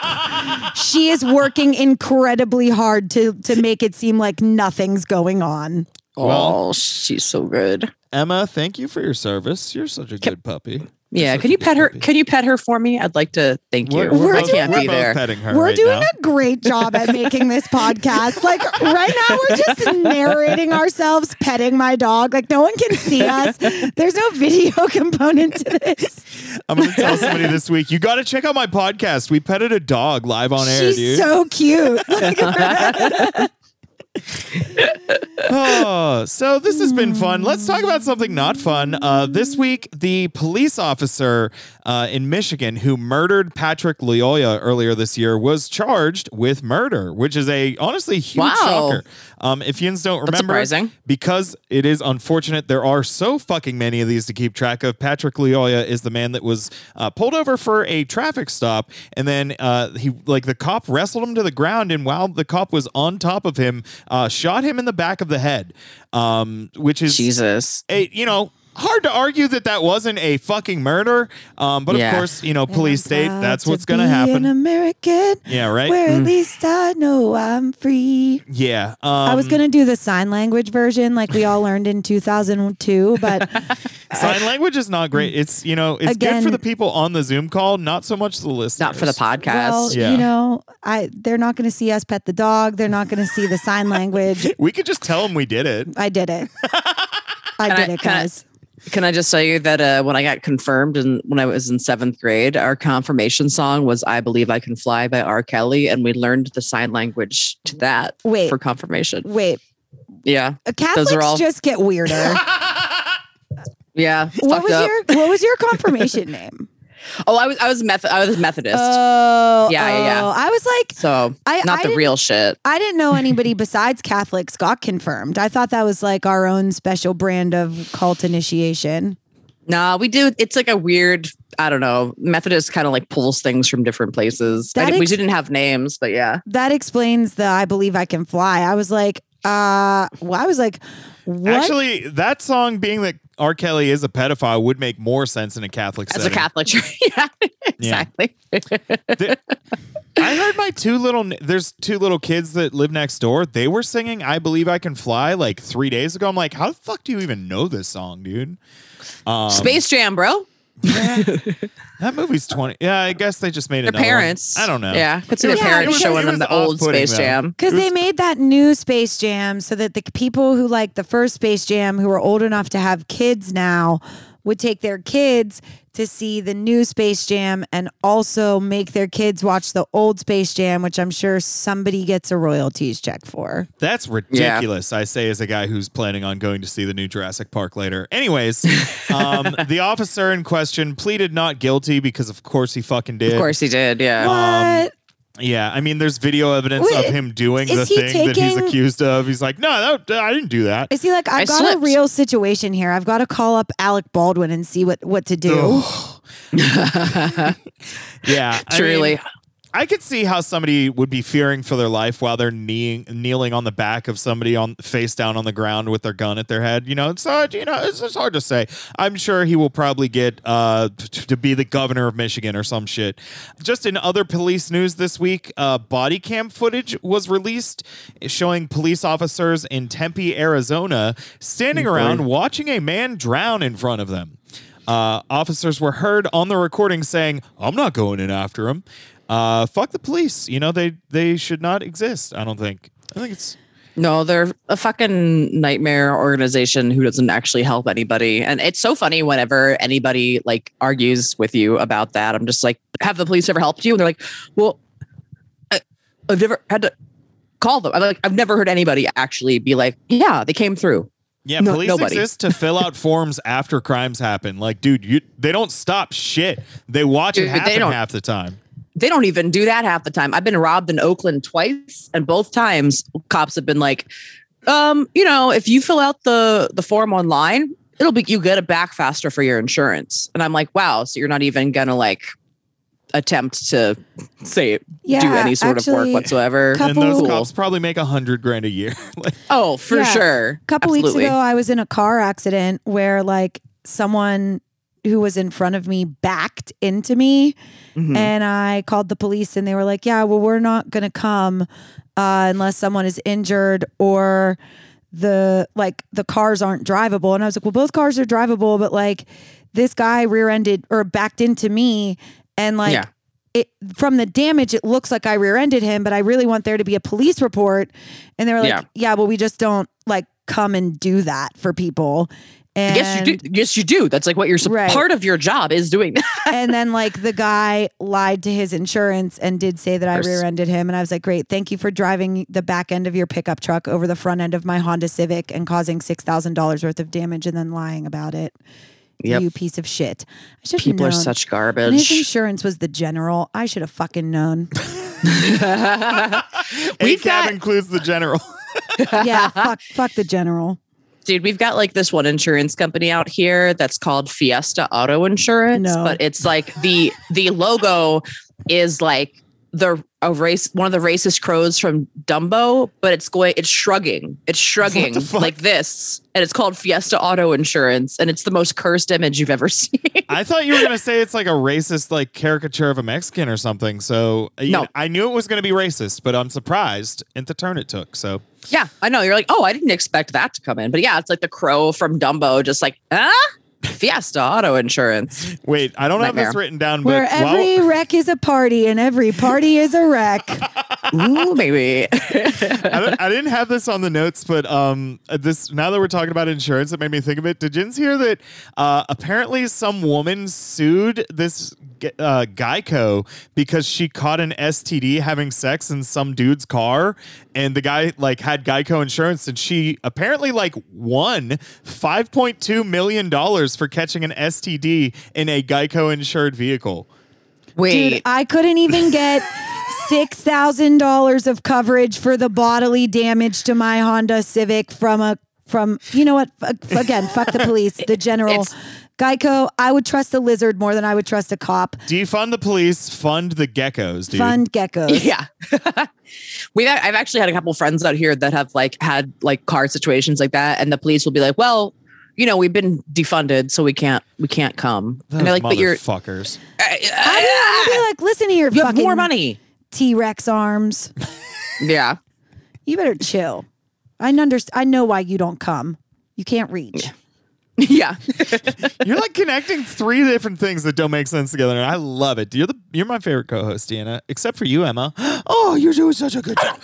she is working incredibly hard to to make it seem like nothing's going on. Oh, she's so good. Emma, thank you for your service. You're such a good puppy. Yeah, can you good pet her? puppy. Can you pet her for me? I'd like to thank you. We're, We're I both, can't we're be there. petting her. We're right doing now. a great job at making this <laughs> podcast. Like right now, we're just narrating ourselves petting my dog. Like no one can see us. There's no video <laughs> component to this. I'm going to tell somebody this week. You got to check out my podcast. We petted a dog live on air, She's dude. so cute. <laughs> Oh, so this has been fun. Let's talk about something not fun. Uh, this week, the police officer uh, in Michigan who murdered Patrick Lyoya earlier this year was charged with murder, which is a honestly huge Wow. shocker. Um, if yins don't That's remember, surprising. because it is unfortunate, there are so fucking many of these to keep track of. Patrick Lyoya is the man that was uh, pulled over for a traffic stop, and then uh, he like the cop wrestled him to the ground, and while the cop was on top of him, uh, shot him in the back of the head, um, which is Jesus. a you know. Hard to argue that that wasn't a fucking murder, um, but Yeah. of course, you know, police state, that's to what's going to happen. An American, yeah, right. where at least I know I'm free. yeah, um, I was gonna do the sign language version, like we all learned in 2002, but <laughs> Sign language is not great. It's you know it's good for Again- the people on the Zoom call, not so much the listeners. Not for the podcast. well, Yeah. you know, I they're not gonna see us pet the dog. They're not gonna see the sign language. <laughs> We could just tell them we did it. I did it. <laughs> I Can did I- it, can I- guys. Can I just tell you that uh, when I got confirmed and when I was in seventh grade, our confirmation song was "I Believe I Can Fly" by R. Kelly, and we learned the sign language to that Wait. for confirmation. Wait, Yeah, uh, Catholics all- just get weirder. <laughs> yeah. what was up. your What was your confirmation name? Oh, I was I was meth- I was Methodist. Oh, Yeah, yeah, yeah. oh. I was like, so I- not I the real shit. I didn't know anybody besides Catholics got confirmed. I thought that was like our own special brand of cult initiation. Nah, we do. It's like a weird. I don't know. Methodist kind of like pulls things from different places. That Like, we didn't have names, but yeah. That explains the I believe I can fly. I was like, uh, well, I was like, what? Actually, that song being that R. Kelly is a pedophile would make more sense in a Catholic As a setting. Catholic church. <laughs> yeah, exactly. The- I heard my two little there's two little kids that live next door. They were singing "I Believe I Can Fly" like three days ago. I'm like, how the fuck do you even know this song, dude? Um, Space Jam, bro. <laughs> That movie's twenty. Yeah, I guess they just made Their another one. parents. I don't know. Yeah, could see It the Yeah, parents because- showing them the old Space though. Jam. Because they made that new Space Jam so that the people who like the first Space Jam who are old enough to have kids now would take their kids to see the new Space Jam and also make their kids watch the old Space Jam, which I'm sure somebody gets a royalties check for. That's ridiculous. I say as a guy who's planning on going to see the new Jurassic Park later. Anyways, um, <laughs> the officer in question pleaded not guilty because of course he fucking did. Of course he did. Yeah. What? Yeah, I mean, there's video evidence Wait, of him doing the he thing that he's accused of. He's like, no, that, I didn't do that. Is he like, I've I got a real situation here. I've got to call up Alec Baldwin and see what, what to do. <laughs> Yeah, I Truly. mean, I could see how somebody would be fearing for their life while they're kneeling, kneeling on the back of somebody on face down on the ground with their gun at their head. You know, it's uh, you know, it's, it's hard to say. I'm sure he will probably get uh, t- to be the governor of Michigan or some shit. Just in other police news this week, uh, body cam footage was released showing police officers in Tempe, Arizona, standing around watching a man drown in front of them. Uh, officers were heard on the recording saying, "I'm not going in after him." Uh, fuck the police. You know they they should not exist. I don't think. I think it's No, they're a fucking nightmare organization who doesn't actually help anybody. And it's so funny whenever anybody like argues with you about that. I'm just like, have the police ever helped you? And they're like, well, I, I've never had to call them. I'm like, I've never heard anybody actually be like, yeah, they came through. yeah. No- police nobody. exist to fill out <laughs> forms after crimes happen. Like, dude, you they don't stop shit. They watch it Dude, they happen half the time. They don't even do that half the time. I've been robbed in Oakland twice, and both times cops have been like, um, you know, if you fill out the the form online, it'll be you get it back faster for your insurance. And I'm like, wow, so you're not even gonna like attempt to say do any sort of work whatsoever. couple- and those cops probably make a hundred grand a year. <laughs> like, Oh, for Yeah. sure. A couple Absolutely. weeks ago, I was in a car accident where like someone who was in front of me backed into me, Mhm. and I called the police, and they were like, "Yeah, well, we're not gonna come uh, unless someone is injured or." the like the cars aren't drivable and i was like well both cars are drivable but like this guy rear-ended or backed into me and like Yeah. it from the damage it looks like i rear-ended him but i really want there to be a police report and they were like Yeah. yeah, well we just don't like come and do that for people and yes, you do. Yes, you do. That's like what you're Right. part of your job is doing that. <laughs> and then like the guy lied to his insurance and did say that I rear-ended him and I was like great thank you for driving the back end of your pickup truck over the front end of my Honda Civic and causing $6,000 worth of damage and then lying about it Yep. you piece of shit I should People are known. such and his insurance was the general I should have fucking known <laughs> <laughs> a We've cab got- includes the general. yeah fuck fuck the general Dude, we've got like this one insurance company out here that's called Fiesta Auto Insurance, No. but it's like the the logo is like the a race one of the racist crows from Dumbo, but it's going it's shrugging. It's shrugging like this. And it's called Fiesta Auto Insurance. And it's the most cursed image you've ever <laughs> seen. I thought you were gonna say it's like a racist like caricature of a Mexican or something. So No. know, I knew it was gonna be racist, but I'm surprised at the turn it took. So yeah, I know. You're like, oh, I didn't expect that to come in. But yeah, it's like the crow from Dumbo, just like, ah, Fiesta Auto Insurance. wait, I don't have this written down, but where while- every <laughs> wreck is a party and every party is a wreck Ooh, maybe. I, I didn't have this on the notes, but um, this now that we're talking about insurance, it made me think of it. Did Jins hear that? Uh, apparently, some woman sued this g- uh, Geico because she caught an STD having sex in some dude's car, and the guy like had Geico insurance, and she apparently like won five point two million dollars for catching an STD in a Geico insured vehicle. Wait. Dude, I couldn't even <laughs> get six thousand dollars of coverage for the bodily damage to my Honda Civic from a from you know what again fuck the police the general It's- Geico, I would trust a lizard more than I would trust a cop. Defund the police, fund the geckos, dude. Fund geckos. <laughs> Yeah. <laughs> We've I've actually had a couple friends out here that have like had like car situations like that, and the police will be like, "Well, you know, we've been defunded, so we can't we can't come." Those and they're like, "But you're fuckers." Uh, I mean, I'm be like, listen here, you have more money." T Rex arms. <laughs> Yeah. You better chill. I underst- I know why you don't come. You can't reach. yeah. <laughs> You're like connecting three different things that don't make sense together, and I love it. You're the you're my favorite co-host, Deanna, except for you, Emma. <gasps> Oh, you're doing such a good job.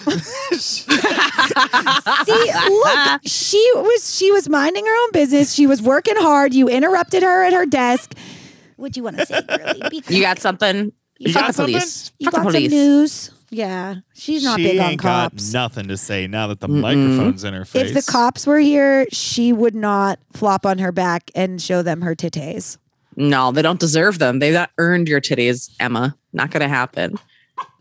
<laughs> See, look, she was she was minding her own business. She was working hard. You interrupted her at her desk. What do you want to say, girly? Be You got something? You Fuck got the something? police. You Fuck the got some news? Yeah, she's not she big on ain't cops. got nothing to say now that the microphone's in her face. If the cops were here, she would not flop on her back and show them her titties. No, they don't deserve them. They've not earned your titties, Emma. Not gonna happen.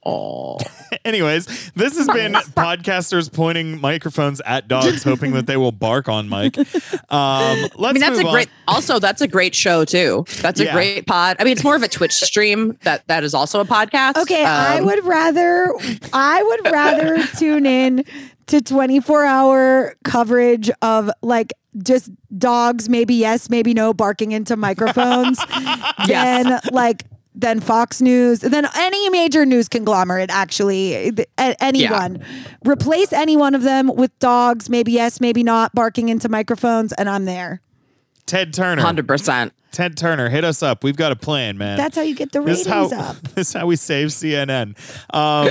Oh. <laughs> Anyways, this has been <laughs> podcasters pointing microphones at dogs, hoping that they will bark on mic. Um, <laughs> let's I mean, that's a move great. on. Also, that's a great show too. That's a Yeah. great pod. I mean, it's more of a Twitch stream that that is also a podcast. Okay, I Um, would rather I would rather tune in to 24 hour coverage of like just dogs, maybe yes, maybe no, barking into microphones Yes. than like than Fox News, than any major news conglomerate, actually, th- a- anyone. Replace any one of them with dogs, maybe yes, maybe not, barking into microphones, and I'm there. Ted Turner. Hundred percent. Ted Turner, hit us up. We've got a plan, man. That's how you get the this ratings is how up. <laughs> this is how we save CNN. Um,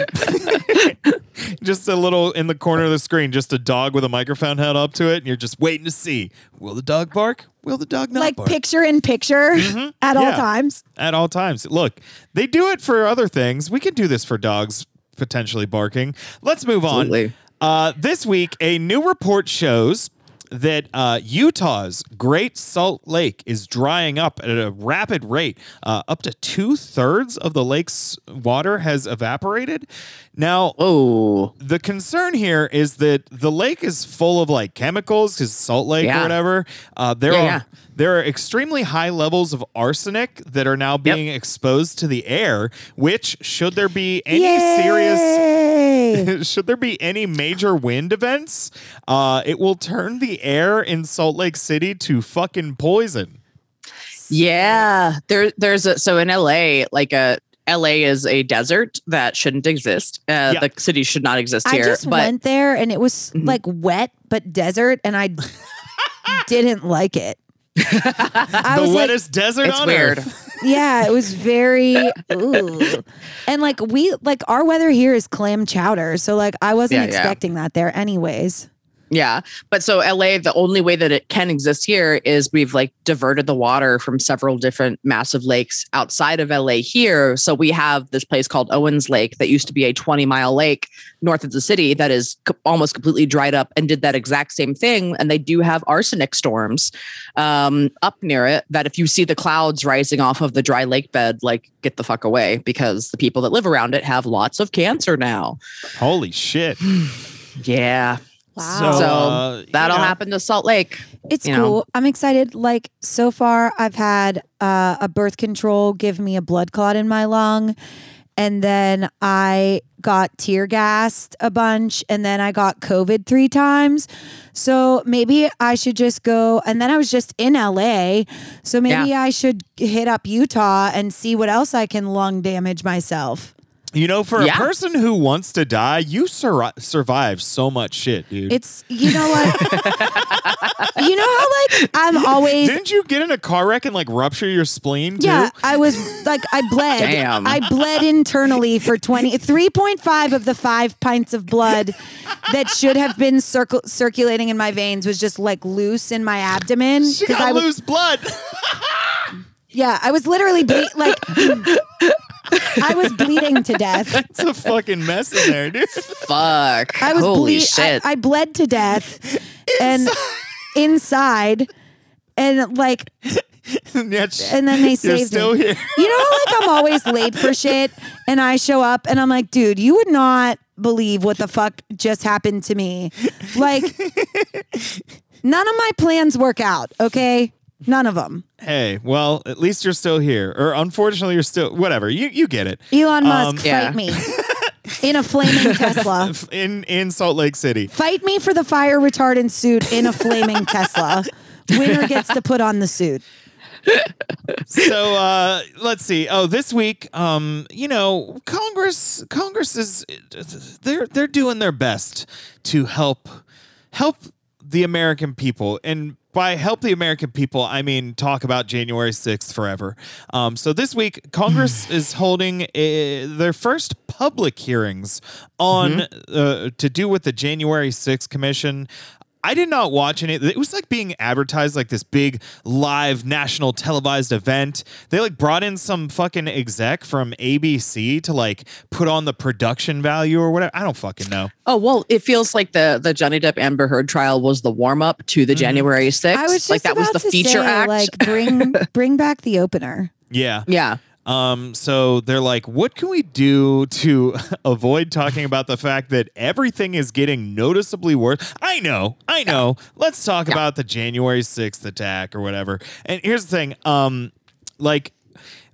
<laughs> just a little in the corner of the screen, just a dog with a microphone held up to it, and you're just waiting to see will the dog bark? Will the dog not bark? Like bark? picture in picture at all times. at all times. Look, they do it for other things. We can do this for dogs potentially barking. Let's move Absolutely. on. Uh, this week, a new report shows that uh, Utah's Great Salt Lake is drying up at a rapid rate. Uh, up to two thirds of the lake's water has evaporated. Now, Oh, the concern here is that the lake is full of like chemicals because Salt Lake or whatever. Uh, there Yeah, are yeah. There are extremely high levels of arsenic that are now being exposed to the air. Which, should there be any serious <laughs> should there be any major wind events, uh, it will turn the air in Salt Lake City to fucking poison. yeah. There, there's a so in LA, like a LA is a desert that shouldn't exist. Uh, Yeah. The city should not exist here. I just but went there and it was Mhm. like wet but desert, and I <laughs> didn't like it. I the was like, wettest desert it's on weird. earth. <laughs> yeah, it was very, ooh. and like we like our weather here is clam chowder, so like I wasn't Yeah, yeah. expecting that there, anyways. Yeah. But so LA, the only way that it can exist here is we've like diverted the water from several different massive lakes outside of LA here. So we have this place called Owens Lake that used to be a 20 mile lake north of the city that is co- almost completely dried up and did that exact same thing. And they do have arsenic storms um, up near it that if you see the clouds rising off of the dry lake bed, like get the fuck away because the people that live around it have lots of cancer now. Holy shit! <sighs> Yeah. Wow. So, So uh, That'll know, happen to Salt Lake. It's you know. cool. I'm excited. Like so far, I've had uh, a birth control give me a blood clot in my lung, and then I got tear gassed a bunch, and then I got COVID three times. So maybe I should just go. And then I was just in LA, so maybe I should hit up Utah and see what else I can lung damage myself. You know, for Yeah. a person who wants to die, you sur- survive so much shit, dude. It's you know what, you know how like I'm <laughs> always Didn't you get in a car wreck and like rupture your spleen too? Yeah, I was like, I bled. Damn. I bled internally for 20, 3.5 of the five pints of blood that should have been circle, circulating in my veins was just like loose in my abdomen. She 'Cause got I was, loose blood. <laughs> yeah, I was literally ble- like, <laughs> I was bleeding to death. <laughs> it's a fucking mess in there, dude. Fuck. I was Holy ble- shit. I, I bled to death and inside. And like, <laughs> and, yet and then they you're saved still me. here. You know, like I'm always late for shit, and I show up, and I'm like, dude, you would not believe what the fuck just happened to me. Like, <laughs> none of my plans work out. Okay, None of them. Hey, well, at least you're still here. Or unfortunately, you're still whatever. You you get it. Elon Musk, Um, Yeah. fight me in a flaming <laughs> Tesla. In in Salt Lake City. Fight me for the fire retardant suit in a flaming <laughs> Tesla. Winner gets to put on the suit. so uh let's see oh this week um you know congress congress is they're they're doing their best to help help the american people and by help the American people, I mean talk about January 6th forever. Um, so this week, Congress <sighs> is holding a, their first public hearings on uh, to do with the January 6th Commission. I did not watch any. It was like being advertised like this big live national televised event. They like brought in some fucking exec from ABC to like put on the production value or whatever. I don't fucking know. Oh well, it feels like the the Johnny Depp Amber Heard trial was the warm up to the mm-hmm. January 6th. I was just like that was the to feature say, act. like bring <laughs> bring back the opener. Yeah. yeah. Um, so they're like, what can we do to <laughs> avoid talking about the fact that everything is getting noticeably worse? I know, I know. Let's talk Yeah. about the January 6th attack or whatever. And here's the thing, um, like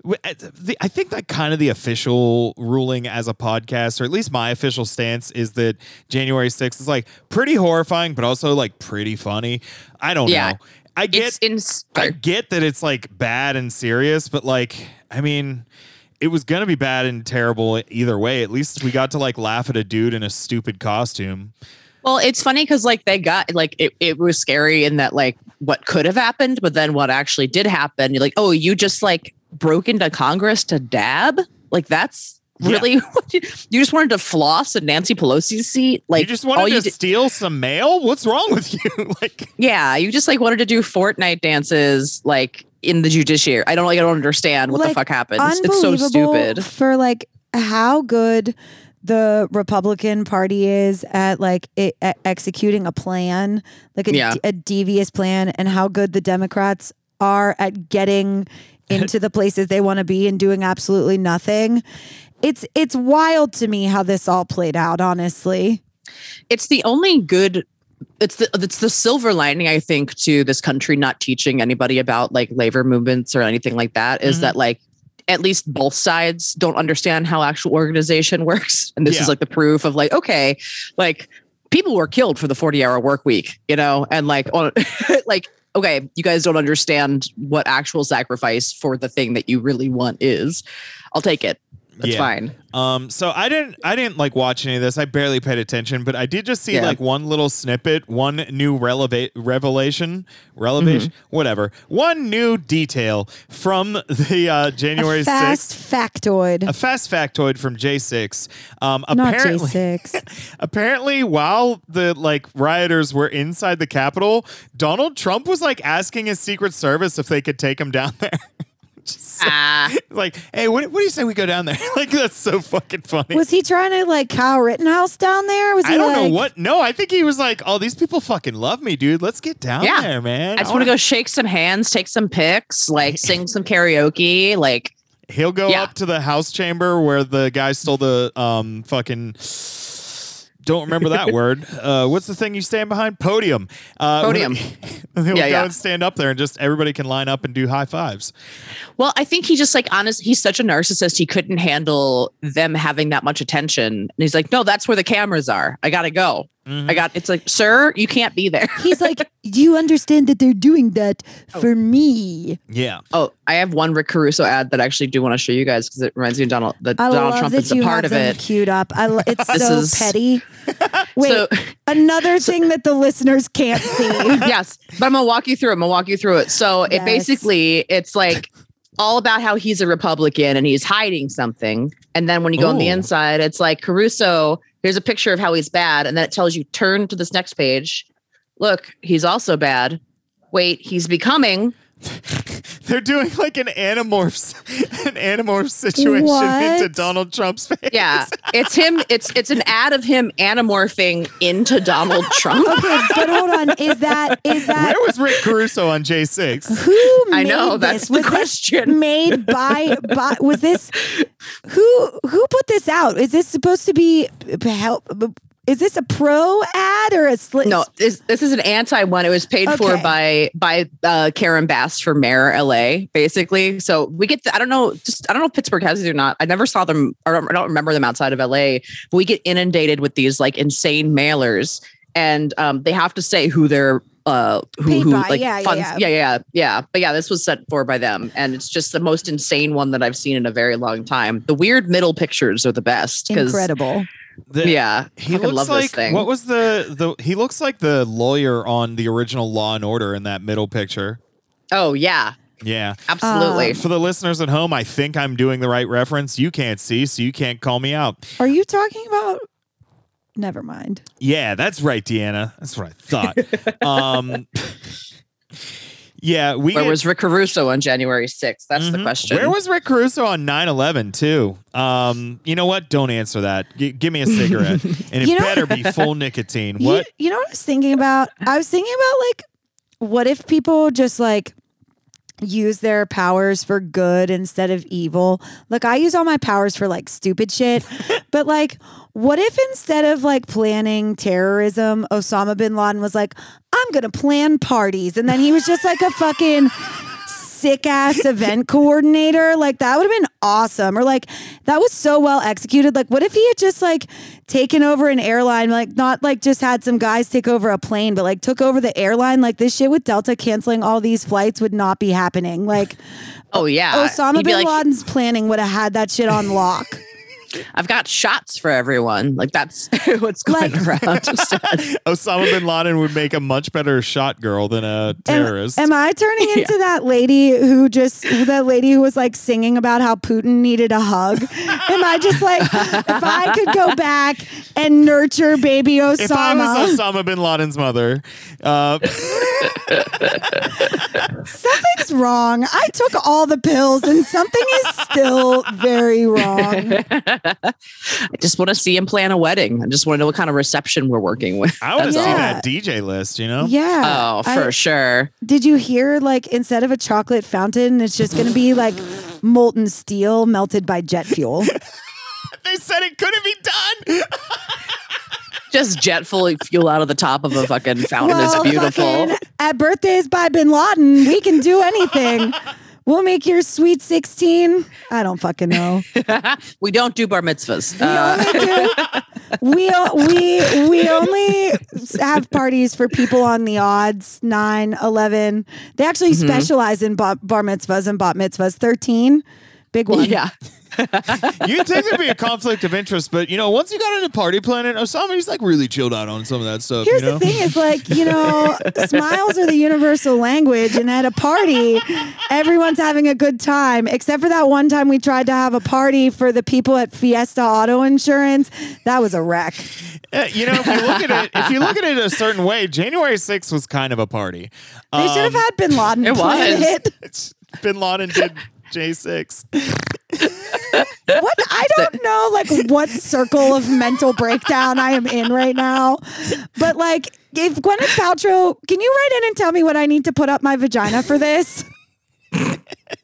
uh, I think that kind of the official ruling as a podcast, or at least my official stance, is that January 6th is like pretty horrifying, but also like pretty funny. I don't Yeah. know. I get It's in I get that it's like bad and serious, but like, I mean, it was gonna be bad and terrible either way. At least we got to like laugh at a dude in a stupid costume. Well, it's funny because like they got like it, it was scary in that like what could have happened, but then what actually did happen, you're like, oh, you just like broke into Congress to dab? Like that's. Really <laughs> what you, you just wanted to floss in Nancy Pelosi's seat? Like you just wanted all to you did, steal some mail? What's wrong with you? <laughs> like, Yeah, you just like wanted to do Fortnite dances like in the judiciary. I don't like I don't understand what the fuck happens. It's so Unbelievable stupid. for like how good the Republican Party is at like it, at executing a plan, like a, Yeah. a devious plan, and how good the Democrats are at getting <laughs> into the places they want to be and doing absolutely nothing. It's it's wild to me how this all played out. Honestly, it's the only good it's the it's the silver lining i think to this country not teaching anybody about like labor movements or anything like that is Mhm. that like at least both sides don't understand how actual organization <laughs> works and this Yeah. is like the proof of like okay like people were killed for the 40 hour work week you know and like on <laughs> like okay you guys don't understand what actual sacrifice for the thing that you really want is i'll take it that's Yeah. fine Um, so I didn't I didn't like watch any of this. I barely paid attention, but I did just see Yeah. like one little snippet, one new releva- revelation, revelation, Mm-hmm. whatever, one new detail from the uh, January a fast sixth. factoid, A fast factoid from J6. Um, not J six. <laughs> apparently, while the like rioters were inside the Capitol, Donald Trump was like asking his Secret Service if they could take him down <laughs> there. <laughs> Just so- like, hey, what, what do you say we go down there? <laughs> like, that's so fucking funny. Was he trying to like Kyle Rittenhouse down there? Was he I don't like, know what. No, I think he was like, "Oh, these people fucking love me, dude. Let's get down Yeah. there, man." I just want to go shake some hands, take some pics, like <laughs> sing some karaoke. Like, He'll go Yeah. up to the house chamber where the guy stole the um fucking. Don't remember that <laughs> word. Uh, what's the thing you stand behind? Podium. Uh, Podium. <laughs> He'll Yeah, go yeah. and stand up there, and just everybody can line up and do high fives. well, I think he just like honest. He's such a narcissist. He couldn't handle them having that much attention, and he's like, "No, that's where the cameras are. I gotta go. Mhm. I got." It's like, "Sir, you can't be there." He's like, do <laughs> you understand that they're doing that for me? Yeah. Oh, I have one Rick Caruso ad that I actually do want to show you guys because it reminds me of Donald. That I Donald love Trump that is a you part have of it. queued up. I lo- it's <laughs> so is- petty. <laughs> Wait, So- another thing that the listeners can't see. yes, but I'm gonna walk you through it. I'm gonna walk you through it. So it basically it's like all about how he's a Republican and he's hiding something. And then when you go on the inside, it's like Caruso. Here's a picture of how he's bad, and then it tells you turn to this next page. Look, he's also bad. Wait, he's becoming. <laughs> They're doing like an animorphs, an animorph situation What? into Donald Trump's face. Yeah, it's him. It's it's an ad of him anamorphing into Donald <laughs> Trump. Okay, but hold on. Is that is that Where was Rick Caruso on J six? who I made know that's this? the Was this question. made by by was this who who put this out? Is this supposed to be help is this a pro ad or a sli- No, this, this is an anti one. It was paid for by by uh, Karen Bass for Mayor LA, basically. So we get. The, I don't know. Just I don't know if Pittsburgh has it or not. I never saw them. Or I don't remember them outside of LA. But we get inundated with these like insane mailers, and um, they have to say who they're uh who, Paid who by, like yeah, yeah, funds yeah. yeah yeah yeah but yeah this was set for by them and it's just the most insane one that i've seen in a very long time the weird middle pictures are the best incredible? The- yeah He looks love like this thing what was the the he looks like the lawyer on the original Law and Order in that middle picture. oh yeah Yeah. absolutely Um, For the listeners at home, I think I'm doing the right reference. You can't see, so you can't call me out. Are you talking about? Never mind. Yeah, that's right, Deanna. That's what I thought. <laughs> um, yeah, we Where get- was Rick Caruso on January 6th? That's the Mhm. question. Where was Rick Caruso on 9/11 too? Um, you know what? Don't answer that. G- give me a cigarette, <laughs> and it You know- better be full nicotine. You- What? You, know what I was thinking about? I was thinking about like, what if people just like use their powers for good instead of evil? Like, I use all my powers for like stupid shit, <laughs> but like, what if instead of like planning terrorism, Osama bin Laden was like, I'm gonna plan parties, and then he was just like a fucking sick ass <laughs> event coordinator. Like that would have been awesome. Or like that was so well executed. Like what if he had just like taken over an airline, like not like just had some guys take over a plane, but like took over the airline. Like this shit with Delta canceling all these flights would not be happening. Like oh, yeah. Osama He'd bin like, Laden's planning would have had that shit on lock. <laughs> I've got shots for everyone. Like, that's <laughs> what's going Like- around. <laughs> Osama bin Laden would make a much better shot girl than a terrorist. am I turning <laughs> into that lady who just that lady who was like singing about how Putin needed a hug? am I just like if I could go back and nurture baby Osama? if I was Osama bin Laden's mother, uh, Something's wrong. I took all the pills and something is still very wrong. I just want to see him plan a wedding. I just want to know what kind of reception we're working with. I want to see. Yeah. that DJ list. You know, Yeah. Oh, for I- sure. Did you hear like instead of a chocolate fountain, it's just going to be like molten steel melted by jet fuel? <laughs> they said it couldn't be done. <laughs> Just jet full fuel out of the top of a fucking fountain Well, is beautiful. fucking at birthdays by Bin Laden, we can do anything. <laughs> We'll make your sweet 16. I don't fucking know. <laughs> we don't do bar mitzvahs. We Uh, only do <laughs> we we we only have parties for people on the odds 9 11 they actually Mm-hmm. specialize in bar, bar mitzvahs and bat mitzvahs 13 big one yeah. You'd think there'd be a conflict of interest, but you know, once you got into party planning, Osama, he's like really chilled out on some of that stuff. Here's you know? the thing is like, you know, <laughs> smiles are the universal language. And at a party, everyone's having a good time, except for that one time we tried to have a party for the people at Fiesta Auto Insurance. That was a wreck. Uh, you know, if you look at it, if you look at it a certain way, January 6th was kind of a party. They should have Um, had Bin Laden it was. it. <laughs> Bin Laden did J6. What <laughs> I don't know, like what circle of mental breakdown I am in right now. But like, if Gwyneth Paltrow, can you write in and tell me what I need to put up my vagina for this? <laughs>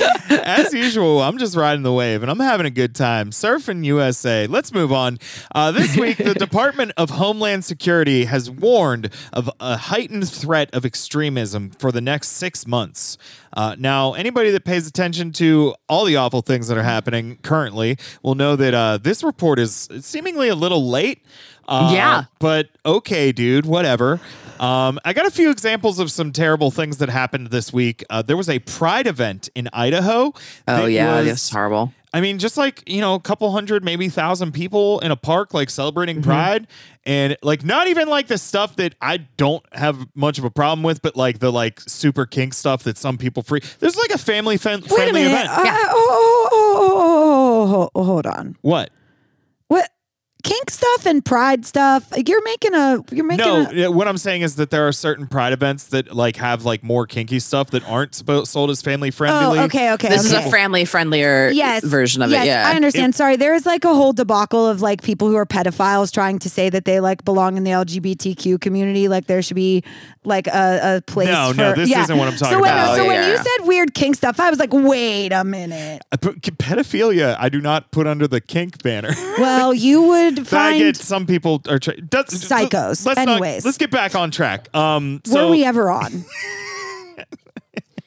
<laughs> As usual, I'm just riding the wave and I'm having a good time. Surfing USA. Let's move on. Uh, this week, the <laughs> Department of Homeland Security has warned of a heightened threat of extremism for the next six months. Uh, now, anybody that pays attention to all the awful things that are happening currently will know that uh, this report is seemingly a little late. Uh, Yeah. But okay, dude, whatever. Um, I got a few examples of some terrible things that happened this week. Uh, there was a Pride event in Idaho. Oh, yeah. was- That's horrible. I mean, just like, you know, a couple hundred, maybe thousand people in a park, like celebrating Mm-hmm. Pride. And like, not even like the stuff that I don't have much of a problem with, but like the like super kink stuff that some people free. There's like a family fen- Wait a friendly minute. event. Uh, oh, oh, oh, oh, oh, oh, oh, hold on. what? What kink stuff and pride stuff? You're making a. You're making No, a. what I'm saying is that there are certain Pride events that like have like more kinky stuff that aren't spo- sold as family oh, friendly. Oh, okay, okay. This okay. is a family friendlier yes version of yes, it. Yeah. I understand. Sorry, there is like a whole debacle of like people who are pedophiles trying to say that they like belong in the LGBTQ community. Like there should be like a, a place. No, for, no, this yeah. isn't what I'm talking so when, about. So Oh, when you said weird kink stuff, I was like, wait a minute. Uh, I put pedophilia. I do not put under the kink banner. Well, you would should I get some people are tra- Psychos. Let's Anyways. not, let's get back on track. Um, were we ever on? <laughs>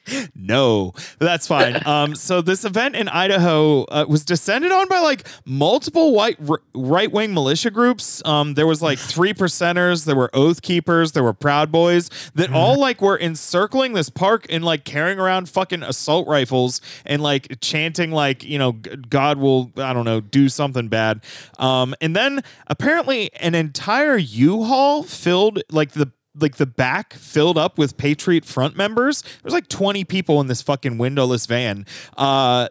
<laughs> no, that's fine. <laughs> um, so this event in Idaho uh, was descended on by like multiple white r- right wing militia groups. Um, there was like three percenters, there were Oath Keepers, there were Proud Boys that all like were encircling this park and like carrying around fucking assault rifles and like chanting like you know God will I don't know do something bad. Um, and then apparently an entire U-Haul filled like the like the back filled up with Patriot Front members. There's like 20 people in this fucking windowless van. Uh,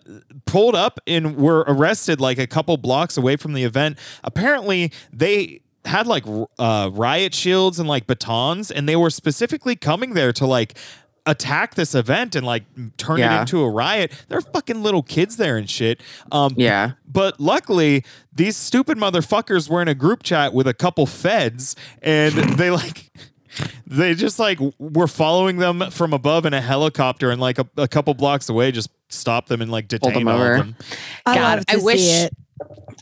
pulled up and were arrested like a couple blocks away from the event. Apparently, they had like uh, riot shields and like batons, and they were specifically coming there to like attack this event and like turn it into a riot. There are fucking little kids there and shit. Um, Yeah. but luckily, these stupid motherfuckers were in a group chat with a couple feds, and they like. They just like were following them from above in a helicopter, and like a, a couple blocks away, just stopped them and like detained them all over. of them. I God, I wish- it.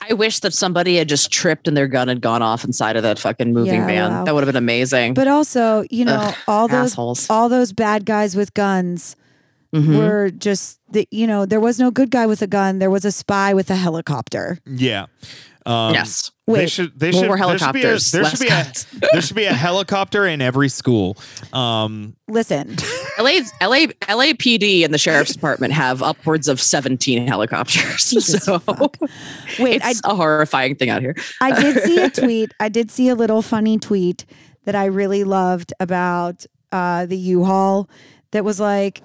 I wish that somebody had just tripped and their gun had gone off inside of that fucking moving Yeah, van. wow. That would have been amazing. But also, you know, Ugh, all those assholes. all those bad guys with guns Mhm. were just the you know, there was no good guy with a gun. There was a spy with a helicopter. Yeah. Um, yes. They Wait, should. They more should. helicopters, There should be a. There should be a, there should be a helicopter in every school. Um, Listen, LA's, LA, LAPD and the sheriff's department have upwards of 17 helicopters. <laughs> Jesus so fuck. wait, I it's a horrifying thing out here. I did see a <laughs> tweet. I did see a little funny tweet that I really loved about uh, the U-Haul that was like,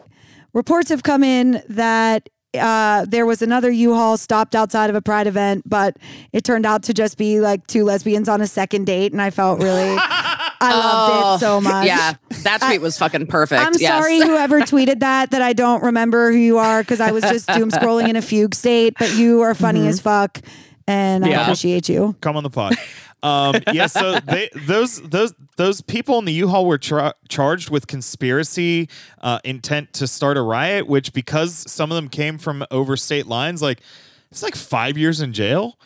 reports have come in that uh, there was another U-Haul stopped outside of a Pride event, but it turned out to just be like two lesbians on a second date, and I felt really, <laughs> I loved it so much. Oh, Yeah, that tweet was fucking perfect. I'm yes. sorry, whoever <laughs> tweeted that, that I don't remember who you are because I was just doom scrolling in a fugue state, but you are funny as fuck, and I appreciate you. come on the pod. <laughs> Um, <laughs> yeah, so they those those those people in the U-Haul were tra- charged with conspiracy uh, intent to start a riot, which because some of them came from over state lines, like it's like five years in jail.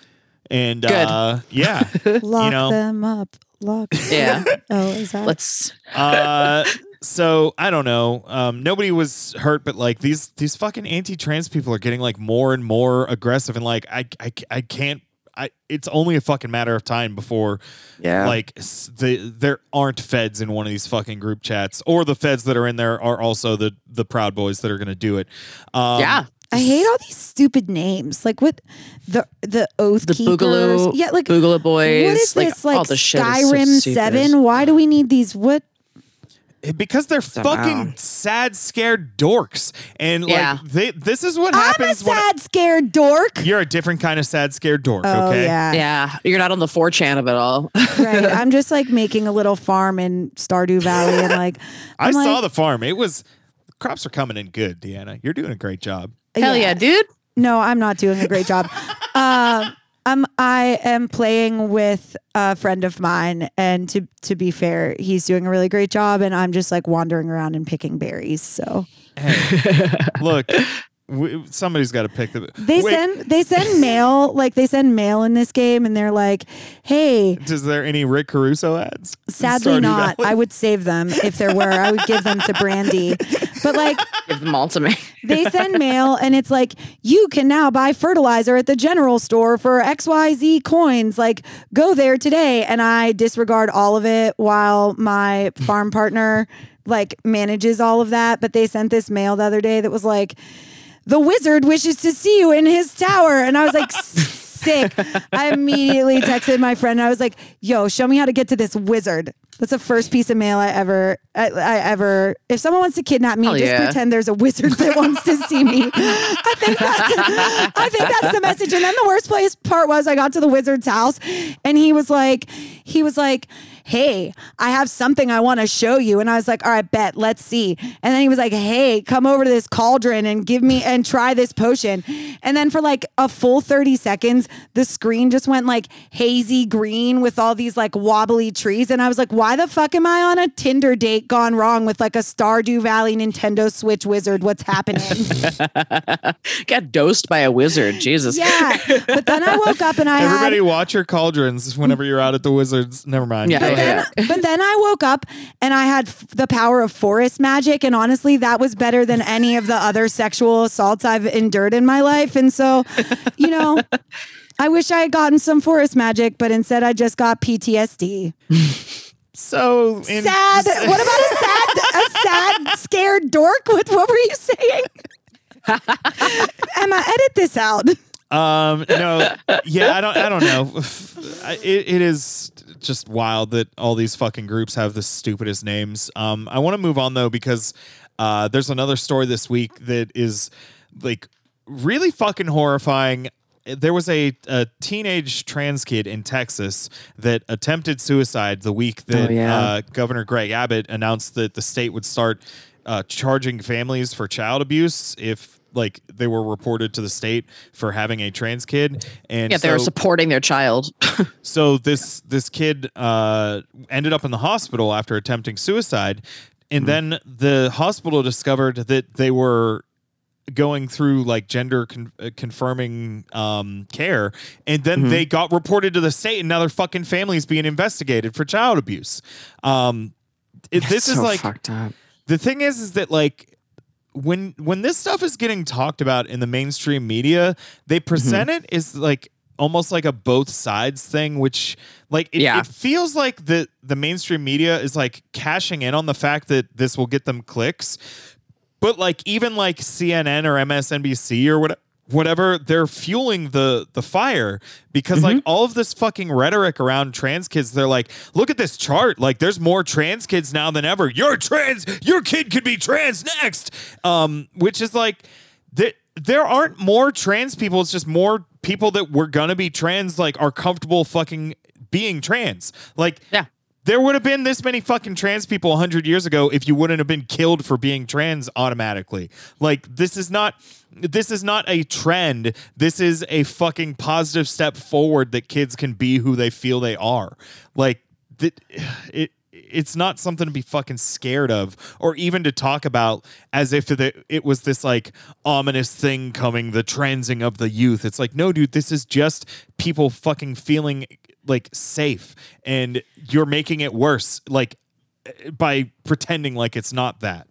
And Good. uh, yeah, <laughs> Lock know. them up. Lock. <laughs> Yeah. Oh, is that? Let's. uh, so I don't know. Um, nobody was hurt, but like these these fucking anti-trans people are getting like more and more aggressive, and like I I, I can't. I, it's only a fucking matter of time before Yeah. like the there aren't feds in one of these fucking group chats, or the feds that are in there are also the the Proud Boys that are going to do it. Um, yeah. I hate all these stupid names. Like what the the oath The keepers. Boogaloo. Yeah, like Boogaloo Boys. what is this? all Like the shit is so Skyrim. Seven? Why do we need these? What? Because they're Don't fucking sad, scared dorks, and Yeah. like they, this is what I'm a happens when sad, scared dork. you're a different kind of sad, scared dork. Oh okay, yeah, Yeah. You're not on the 4chan of it all. right. <laughs> I'm just like making a little farm in Stardew Valley, and like <laughs> I I'm saw like, the farm. It was crops are coming in good, Deanna. You're doing a great job. Hell yeah, dude. No, I'm not doing a great job. <laughs> Uh, um, I'm playing with a friend of mine, and to to be fair, he's doing a really great job, and I'm just like wandering around and picking berries. So Hey, look, we, somebody's got to pick the. they Wait, send they send mail <laughs> like they send mail in this game, and they're like, "Hey, Is there any Rick Caruso ads? sadly not. Valley? I would save them if there were. I would give them to Brandie, but like." Give them all to me. <laughs> they send mail and it's like you can now buy fertilizer at the general store for xyz coins like go there today and i disregard all of it while my farm partner like manages all of that but they sent this mail the other day that was like the wizard wishes to see you in his tower. And i was like <laughs> sick. I immediately texted my friend. I was like yo show me how to get to this wizard. That's the first piece of mail i ever i, I ever if someone wants to kidnap me Hell just yeah. pretend there's a wizard that wants to see me. I think that's i think that's the message. And then the worst place part was i got to the wizard's house and he was like he was like Hey, I have something I want to show you. And I was like, All right, bet, let's see. And then he was like, Hey, come over to this cauldron and give me and try this potion. And then for like a full 30 seconds, the screen just went like hazy green with all these like wobbly trees. And I was like, Why the fuck am I on a Tinder date gone wrong with like a Stardew Valley Nintendo Switch wizard? What's happening? <laughs> Got dosed by a wizard. Jesus. yeah. But then I woke up and I <laughs> had Everybody watch your cauldrons whenever you're out at the Wizards. Never mind. Yeah, Go yeah, ahead. yeah. but then I woke up and I had f- the power of forest magic. And honestly, that was better than any of the other sexual assaults I've endured in my life. And so, you know, I wish I had gotten some forest magic, but instead I just got PTSD. So in- Sad. <laughs> What about a sad, a sad, scared dork? What, what were you saying? Emma, edit this out. Um, no, yeah, I don't, I don't know. <laughs> It, it is just wild that all these fucking groups have the stupidest names. Um, I want to move on though because uh, there's another story this week that is like really fucking horrifying. There was a, a teenage trans kid in Texas that attempted suicide the week that Oh, yeah. uh, Governor Greg Abbott announced that the state would start uh, charging families for child abuse if like they were reported to the state for having a trans kid and Yeah, they were supporting their child. <laughs> so this this kid uh, ended up in the hospital after attempting suicide, and then the hospital discovered that they were going through like gender con- uh, confirming um, care, and then they got reported to the state, and now their fucking family's being investigated for child abuse. Um, it, this is like fucked up. the thing is is that like when when this stuff is getting talked about in the mainstream media they mm-hmm. present it as like almost like a both sides thing which like it, Yeah. it feels like the the mainstream media is like cashing in on the fact that this will get them clicks but like even like CNN or MSNBC or what whatever they're fueling the the fire because like all of this fucking rhetoric around trans kids they're like look at this chart. Like there's more trans kids now than ever. You're trans. Your kid could be trans next. Um which is like that there aren't more trans people. It's just more people that were gonna be trans like are comfortable fucking being trans. Like Yeah. There would have been this many fucking trans people 100 years ago if you wouldn't have been killed for being trans automatically. Like this is not this is not a trend. This is a fucking positive step forward that kids can be who they feel they are. Like th- it it's not something to be fucking scared of or even to talk about as if the, it was this like ominous thing coming the transing of the youth it's like no dude this is just people fucking feeling like safe and you're making it worse like by pretending like it's not that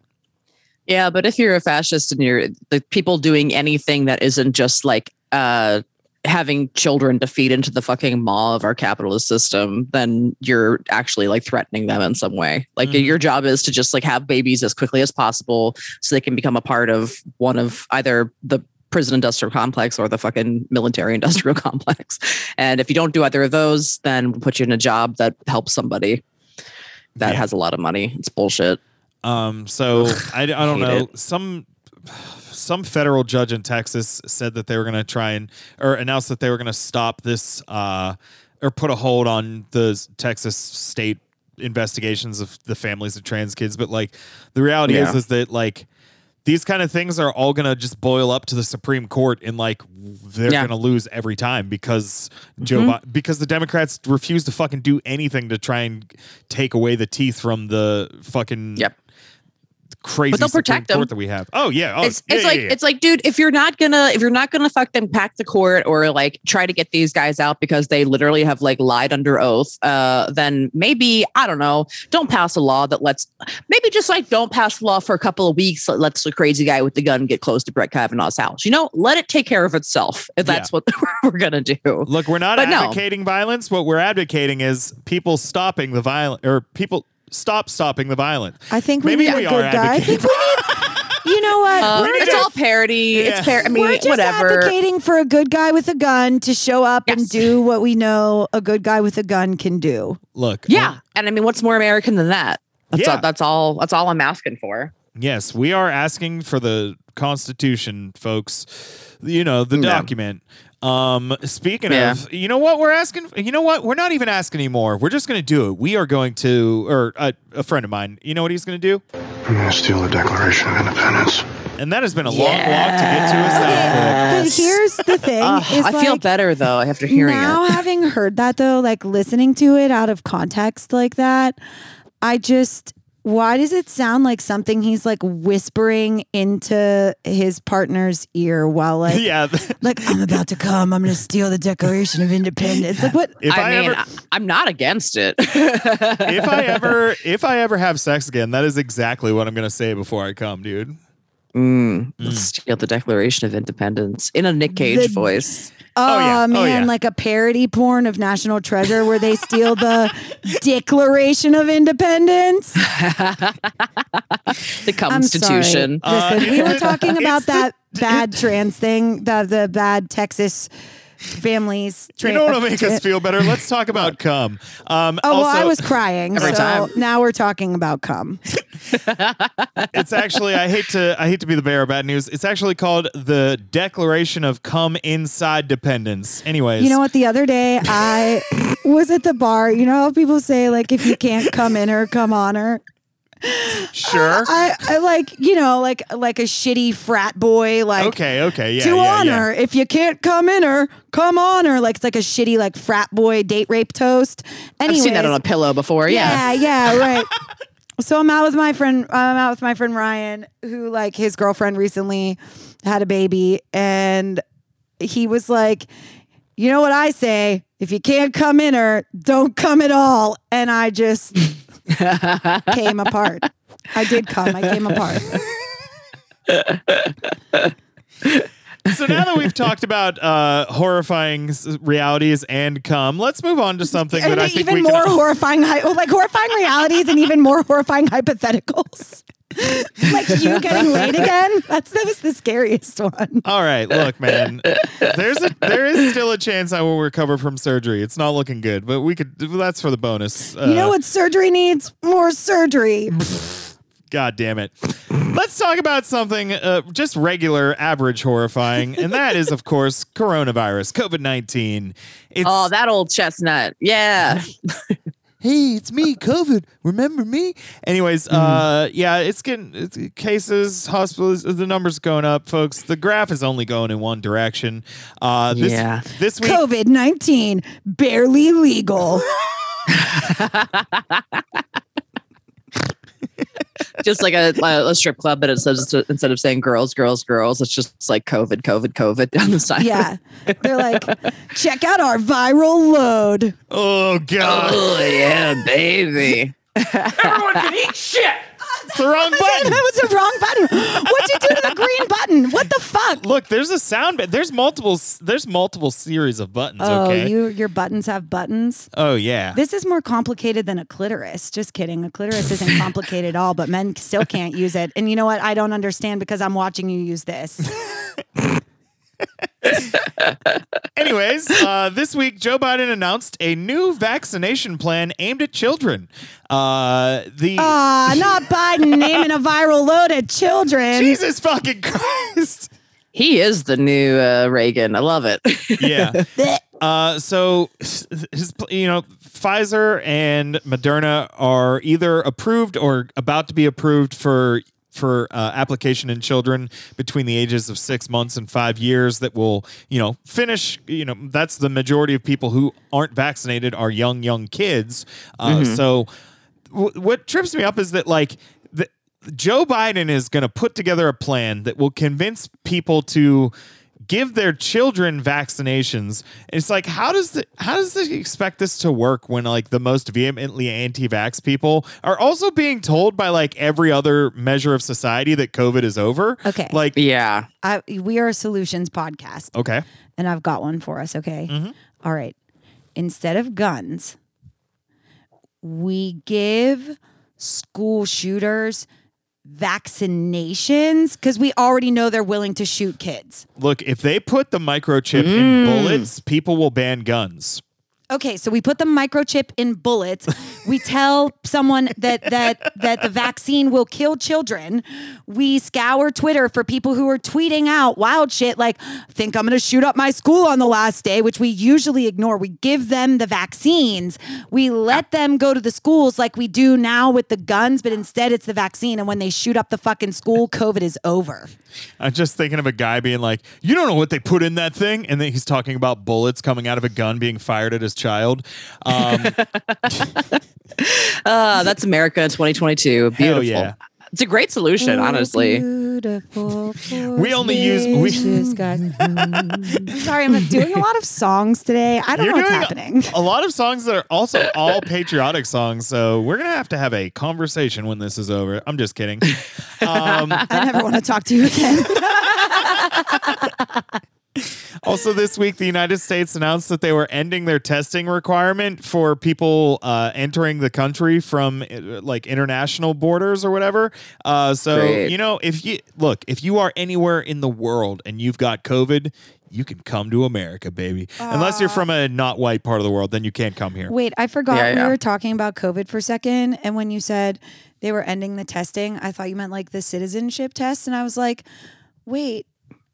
Yeah, but if you're a fascist and you're the people doing anything that isn't just like uh having children to feed into the fucking maw of our capitalist system, then you're actually like threatening them in some way. Like Mhm. your job is to just like have babies as quickly as possible so they can become a part of one of either the prison industrial complex or the fucking military <laughs> industrial complex. And if you don't do either of those, then we'll put you in a job that helps somebody that Yeah. has a lot of money. It's bullshit. Um, so I, I don't know. it. Some some federal judge in Texas said that they were going to try and or announced that they were going to stop this uh, or put a hold on the Texas state investigations of the families of trans kids. But like the reality is is that like these kind of things are all going to just boil up to the Supreme Court and like they're Yeah. going to lose every time because Joe mm-hmm. Bi- because the Democrats refuse to fucking do anything to try and take away the teeth from the fucking Yep. Crazy But they'll protect them. Court that we have. Oh yeah, oh, it's yeah, it's yeah, like yeah. it's like dude if you're not gonna if you're not gonna fucking pack the court or like try to get these guys out because they literally have like lied under oath uh then maybe i don't know don't pass a law that lets maybe just like don't pass a law for a couple of weeks that lets the crazy guy with the gun get close to brett kavanaugh's house you know let it take care of itself if that's what <laughs> we're gonna do Look, we're not But no. advocating violence. What we're advocating is people stopping the violent or people stop stopping the violence. I think we Maybe need we a are good guy. I think we need, <laughs> you know what? uh, We're it's just- all parody Yeah. it's par- i mean we're just whatever advocating for a good guy with a gun to show up and Yes. do what we know a good guy with a gun can do. Look, yeah and i mean what's more american than that that's Yeah. all that's all that's all i'm asking for Yes, we are asking for the Constitution, folks. You know, the Yeah. document. Um, speaking Yeah. of, you know what we're asking? You know what? We're not even asking anymore. We're just going to do it. We are going to, or a, a friend of mine, you know what he's going to do? I'm gonna steal the Declaration of Independence. And that has been a long walk to get to a sound But here's the <laughs> thing: Ugh, is I feel better though after hearing now it. Now <laughs> having heard that though, like listening to it out of context like that, I just why does it sound like something he's like whispering into his partner's ear while <laughs> like yeah. like I'm about to come, I'm gonna steal the Declaration of Independence. Like what If I, I, mean, ever, I, am not against it. <laughs> if I ever, if I ever have sex again, that is exactly what I'm going to say before I come, dude. Mm, let's steal the Declaration of Independence in a Nick Cage The- voice. Oh, yeah. Oh, man, yeah. like a parody porn of National Treasure where they steal the <laughs> Declaration of Independence. The Constitution. Listen, Uh, we were <laughs> talking about that bad <laughs> trans thing, the the bad Texas families. You know what'll make us feel better? Let's talk about <laughs> cum. Um, Oh, well, I was crying. Every so time. now we're talking about cum. <laughs> it's actually I hate to I hate to be the bearer of bad news. It's actually called the Declaration of Cum Inside Dependence. Anyways, You know what? The other day I <laughs> was at the bar. You know how people say like if you can't come in or come on her. Sure. I, I like you know like like a shitty frat boy like okay. Okay. Yeah. to yeah, honor. yeah. If you can't come in her, come on her. Like it's like a shitty like frat boy date rape toast. I've seen that Anyways, on a pillow before. Yeah. yeah, yeah, <laughs> right. so I'm out with my friend. I'm out with my friend Ryan, who like his girlfriend recently had a baby, and he was like, "You know what I say? If you can't come in her, don't come at all." And I just came apart. I did come. I came apart. <laughs> So now that we've talked about uh, horrifying s- realities and come, let's move on to something that I think even we more can. horrifying, hy- like horrifying realities, and even more horrifying hypotheticals. <laughs> like you getting laid again. That's that was the scariest one. All right, look, man. There's a there is still a chance I will recover from surgery. It's not looking good, but we could. That's for the bonus. You know Uh, what surgery needs? More surgery. <laughs> God damn it. Let's talk about something uh, just regular, average horrifying, and that is, of course, coronavirus, COVID 19. Oh, that old chestnut. Yeah. <laughs> hey, it's me, COVID. Remember me? Anyways, uh, yeah, it's getting it's, cases, hospitals, the numbers going up, folks. The graph is only going in one direction. Uh, this, Yeah. This week, COVID nineteen barely legal. <laughs> <laughs> just like a, a strip club, but it says instead of saying girls, girls, girls, it's just like COVID, COVID, COVID down the side. Yeah, they're like, check out our viral load. oh, God. Oh yeah, baby. Everyone can eat shit. It's the wrong button. That was the wrong button. What'd you do green button? What the fuck? Look, there's a sound. There's multiple. There's multiple series of buttons. Oh, okay. you your buttons have buttons. oh yeah. This is more complicated than a clitoris. Just kidding. A clitoris isn't complicated at all, but men still can't use it. And you know what? I don't understand because I'm watching you use this. <laughs> Anyways, uh, this week Joe Biden announced a new vaccination plan aimed at children. Uh, the Ah, not Biden <laughs> naming a viral load at children. Jesus fucking Christ. He is the new uh, Reagan. I love it. <laughs> Yeah. Blech. Uh, so his, you know, Pfizer and Moderna are either approved or about to be approved for for uh, application in children between the ages of six months and five years. That will, you know, finish. You know, that's the majority of people who aren't vaccinated are young, young kids. Uh, So, w- what trips me up is that like. The, Joe Biden is going to put together a plan that will convince people to give their children vaccinations. It's like how does the how does he expect this to work when like the most vehemently anti-vax people are also being told by like every other measure of society that COVID is over? Okay. Like yeah. I, we are a solutions podcast, okay. and I've got one for us. Okay. Mm-hmm. All right. Instead of guns, we give school shooters vaccinations because we already know they're willing to shoot kids. Look, if they put the microchip in mm. bullets, people will ban guns. Okay, so we put the microchip in bullets. We <laughs> tell someone that that that the vaccine will kill children. We scour Twitter for people who are tweeting out wild shit like think I'm going to shoot up my school on the last day, which we usually ignore. We give them the vaccines. We let them go to the schools like we do now with the guns, but instead it's the vaccine and when they shoot up the fucking school, <laughs> COVID is over. I'm just thinking of a guy being like, "You don't know what they put in that thing," and then he's talking about bullets coming out of a gun being fired at his child. Um, Uh, <laughs> that's America in 2022. Beautiful. hell yeah. It's a great solution, honestly. Beautiful. We only use- we- forces, guys. <laughs> Sorry, I'm doing a lot of songs today. I don't You're know what's doing happening. <laughs> A lot of songs that are also all patriotic songs, so we're gonna have to have a conversation when this is over. I'm just kidding. Um, I never want to talk to you again. Also, this week, the United States announced that they were ending their testing requirement for people uh, entering the country from uh, like international borders or whatever. Uh, so, Great. you know, if you look, if you are anywhere in the world and you've got COVID, you can come to America, baby. Unless you're from a not white part of the world, then you can't come here. Wait, I forgot Yeah, we yeah. were talking about COVID for a second. And when you said they were ending the testing, I thought you meant like the citizenship test. And I was like, wait,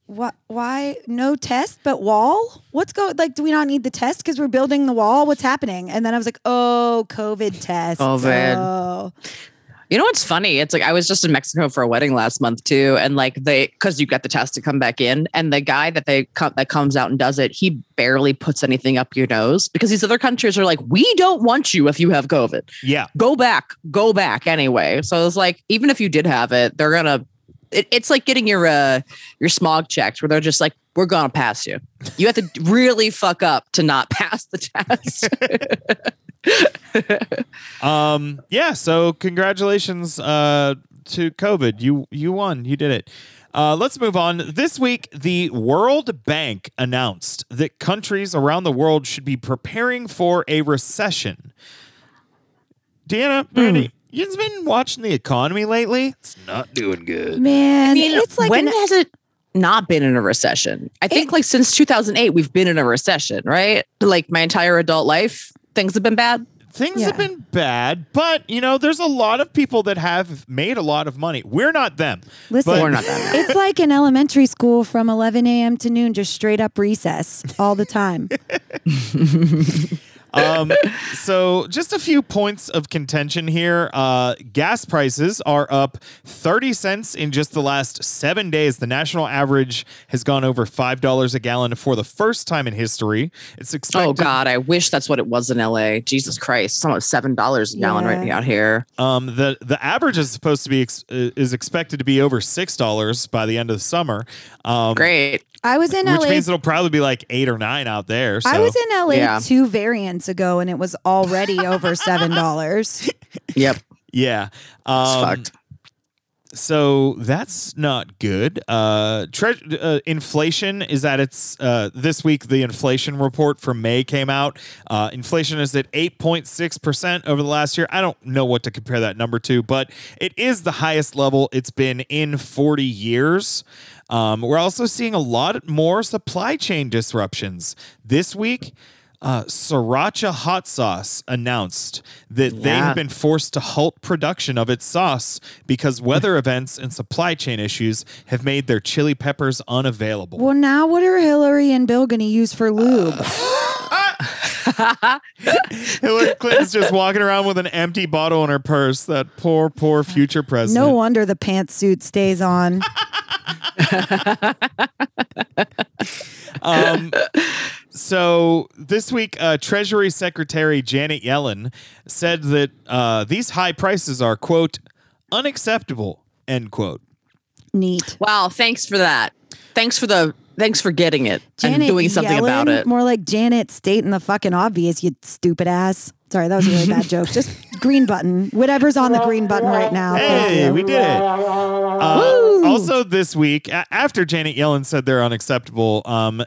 what? Why no test but wall? What's going like? Do we not need the test because we're building the wall? What's happening? And then I was like, oh, COVID test. Oh, COVID. Oh. You know what's funny? It's like I was just in Mexico for a wedding last month too, and like they because you get the test to come back in, and the guy that they come that comes out and does it, he barely puts anything up your nose because these other countries are like, we don't want you if you have COVID. Yeah. Go back, go back anyway. So it's like even if you did have it, they're gonna. It, it's like getting your uh your smog checked, where they're just like, we're gonna pass you. You have to really fuck up to not <laughs> pass the test. <laughs> Um, yeah, so congratulations uh, to COVID. You you won. You did it. Uh, let's move on. This week, the World Bank announced that countries around the world should be preparing for a recession. Deanna, Brandie, you've been watching the economy lately. It's not doing good. Man, I mean, it's like when an- has it not been in a recession? I think like since 2008, we've been in a recession, right? Like my entire adult life, things have been bad. Things Yeah. have been bad, but you know, there's a lot of people that have made a lot of money. We're not them. Listen, But- We're not that bad. it's like an elementary school from 11 a.m. to noon, just straight up recess all the time. <laughs> <laughs> um, so just a few points of contention here. Uh, gas prices are up 30 cents in just the last seven days. The national average has gone over $5 a gallon for the first time in history. It's expected. Oh God, I wish that's what it was in LA. Jesus Christ, it's almost seven dollars a gallon right Yeah. out here. Um, the the average is supposed to be ex- uh, is expected to be over six dollars by the end of the summer. Um, Great. I was in LA. Which LA. means it'll probably be like eight or nine out there. So. I was in LA Yeah. two variants ago, and it was already <laughs> over seven dollars. Yep. yeah. It's Um, fucked. So that's not good. Uh, tre- uh, inflation is at its uh, this week. The inflation report for May came out. Uh, inflation is at eight point six percent over the last year. I don't know what to compare that number to, but it is the highest level it's been in forty years. Um, we're also seeing a lot more supply chain disruptions this week. Uh, Sriracha hot sauce announced that they've been forced to halt production of its sauce because weather <laughs> events and supply chain issues have made their chili peppers unavailable. Well, now what are Hillary and Bill going to use for lube? <laughs> Hillary Clinton's just walking around with an empty bottle in her purse. That poor, poor future president. no wonder the pantsuit stays on. <laughs> Um, so this week, uh, Treasury Secretary Janet Yellen said that uh, these high prices are quote unacceptable end quote. Neat. Wow. Thanks for that. Thanks for the. Thanks for getting it Janet and doing something about it. More like Janet stating the fucking obvious, you stupid ass. Sorry, that was a really bad joke. Just <laughs> green button. Whatever's on the green button right now. Hey, we did it. Uh, also, this week, a- after Janet Yellen said they're unacceptable, um,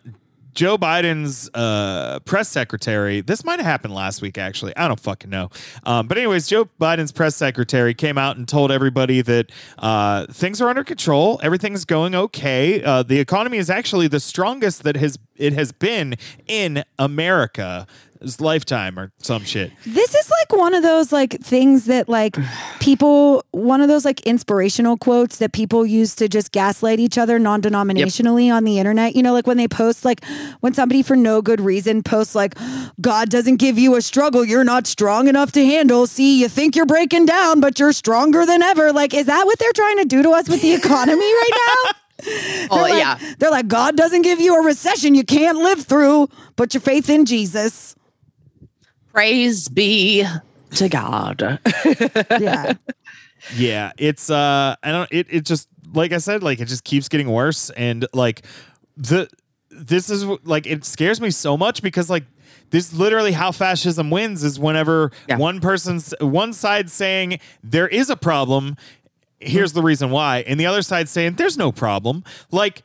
Joe Biden's uh, press secretary, this might have happened last week, actually. I don't fucking know. Um, but, anyways, Joe Biden's press secretary came out and told everybody that uh, things are under control. Everything's going okay. Uh, the economy is actually the strongest that has it has been in America his lifetime or some shit. This is like one of those like things that like <sighs> people one of those like inspirational quotes that people use to just gaslight each other non-denominationally on the internet. You know, like when they post like when somebody for no good reason posts like God doesn't give you a struggle you're not strong enough to handle. See, you think you're breaking down, but you're stronger than ever. Like is that what they're trying to do to us with the economy <laughs> right now? Oh like- yeah. They're like, God doesn't give you a recession you can't live through. Put your faith in Jesus. Praise be to God. <laughs> Yeah. Yeah, it's uh I don't it it just like I said like it just keeps getting worse and like the this is like it scares me so much because like this literally how fascism wins is whenever Yeah. one person's one side saying there is a problem here's the reason why and the other side saying there's no problem like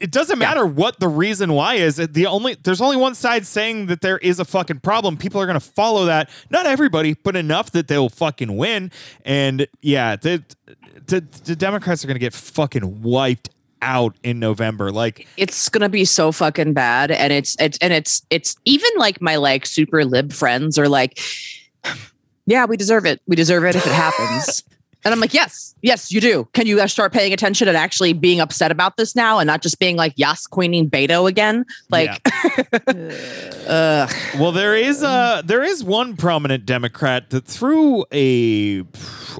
it doesn't matter what the reason why is. The only there's only one side saying that there is a fucking problem. People are going to follow that. Not everybody but enough that they'll fucking win. And yeah the the, the democrats are going to get fucking wiped out in november. Like it's gonna be so fucking bad. And it's it's and it's it's even like my like super lib friends are like <sighs> yeah we deserve it. We deserve it if it happens <laughs> and i'm like yes yes you do can you guys start paying attention and actually being upset about this now and not just being like yes queening beto again like <laughs> ugh. Well, there is uh there is one prominent Democrat that threw a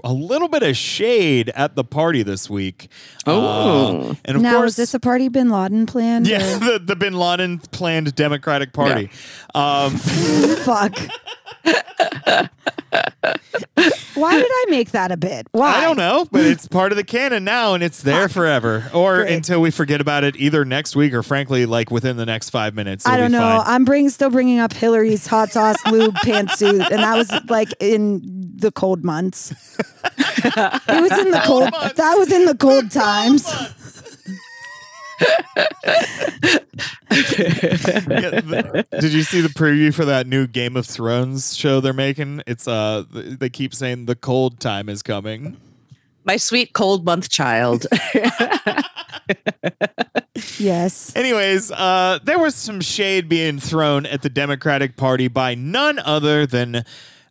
a little bit of shade at the party this week. Oh. Uh, and of now, course, is this a party Bin Laden planned? yeah, <laughs> the, the Bin Laden planned Democratic Party. Um, <laughs> Fuck. Why did I make that a bit? Why? I don't know, but it's part of the canon now, and it's there forever, or Great. until we forget about it, either next week or, frankly, like within the next five minutes. I don't be know. fine. I'm bring still bringing up Hillary's hot sauce lube <laughs> pantsuit, and that was like in the cold months. <laughs> it was in the cold. months. That was in the cold times. Yeah, <laughs> the- did you see the preview for that new Game of Thrones show they're making? It's uh, they keep saying the cold time is coming. my sweet cold month child <laughs> Yes. Anyways, uh, there was some shade being thrown at the Democratic Party by none other than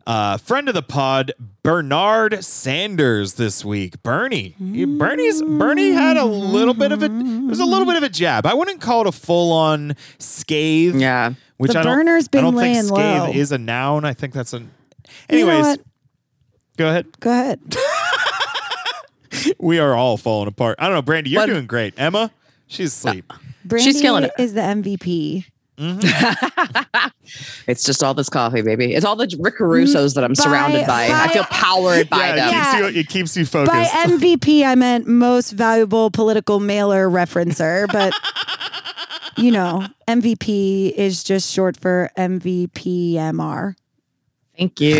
uh, friend of the pod Bernard Sanders this week. Bernie, He- Bernie's Bernie had a little bit of a it was a little bit of a jab. I wouldn't call it a full on scathe. yeah which The I don't, burner's I been don't think laying scathe low. is a noun. I think that's a. You know Anyways, what? go ahead. Go ahead. <laughs> We are all falling apart. I don't know, Brandie. You're What- doing great. Emma, she's asleep. Brandie killing it. Is the MVP. Mm-hmm. <laughs> it's just all this coffee baby it's all the rick caruso's that i'm By- surrounded by, i feel powered by yeah, them It, Yeah. keeps you, it keeps you focused. By MVP, I meant most valuable political mailer referencer, but you know, MVP is just short for MVPMR. Thank you <laughs>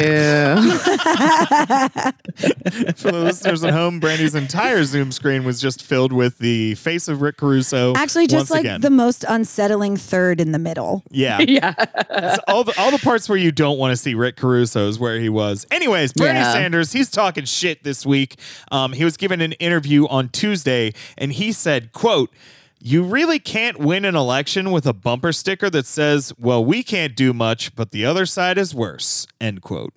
For the listeners at home, Brandie's entire Zoom screen was just filled with the face of Rick Caruso. Actually, just once like again. the most unsettling third in the middle. yeah, <laughs> yeah It's all the all the parts where you don't want to see Rick Caruso is where he was. Anyways, Bernie Yeah. Sanders, he's talking shit this week. Um, he was given an interview on Tuesday, and he said, "quote." You really can't win an election with a bumper sticker that says, "Well, we can't do much, but the other side is worse." End quote.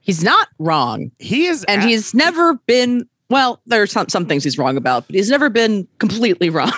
he's not wrong He is, and a- he's never been well there's some, some things he's wrong about but he's never been completely <laughs> wrong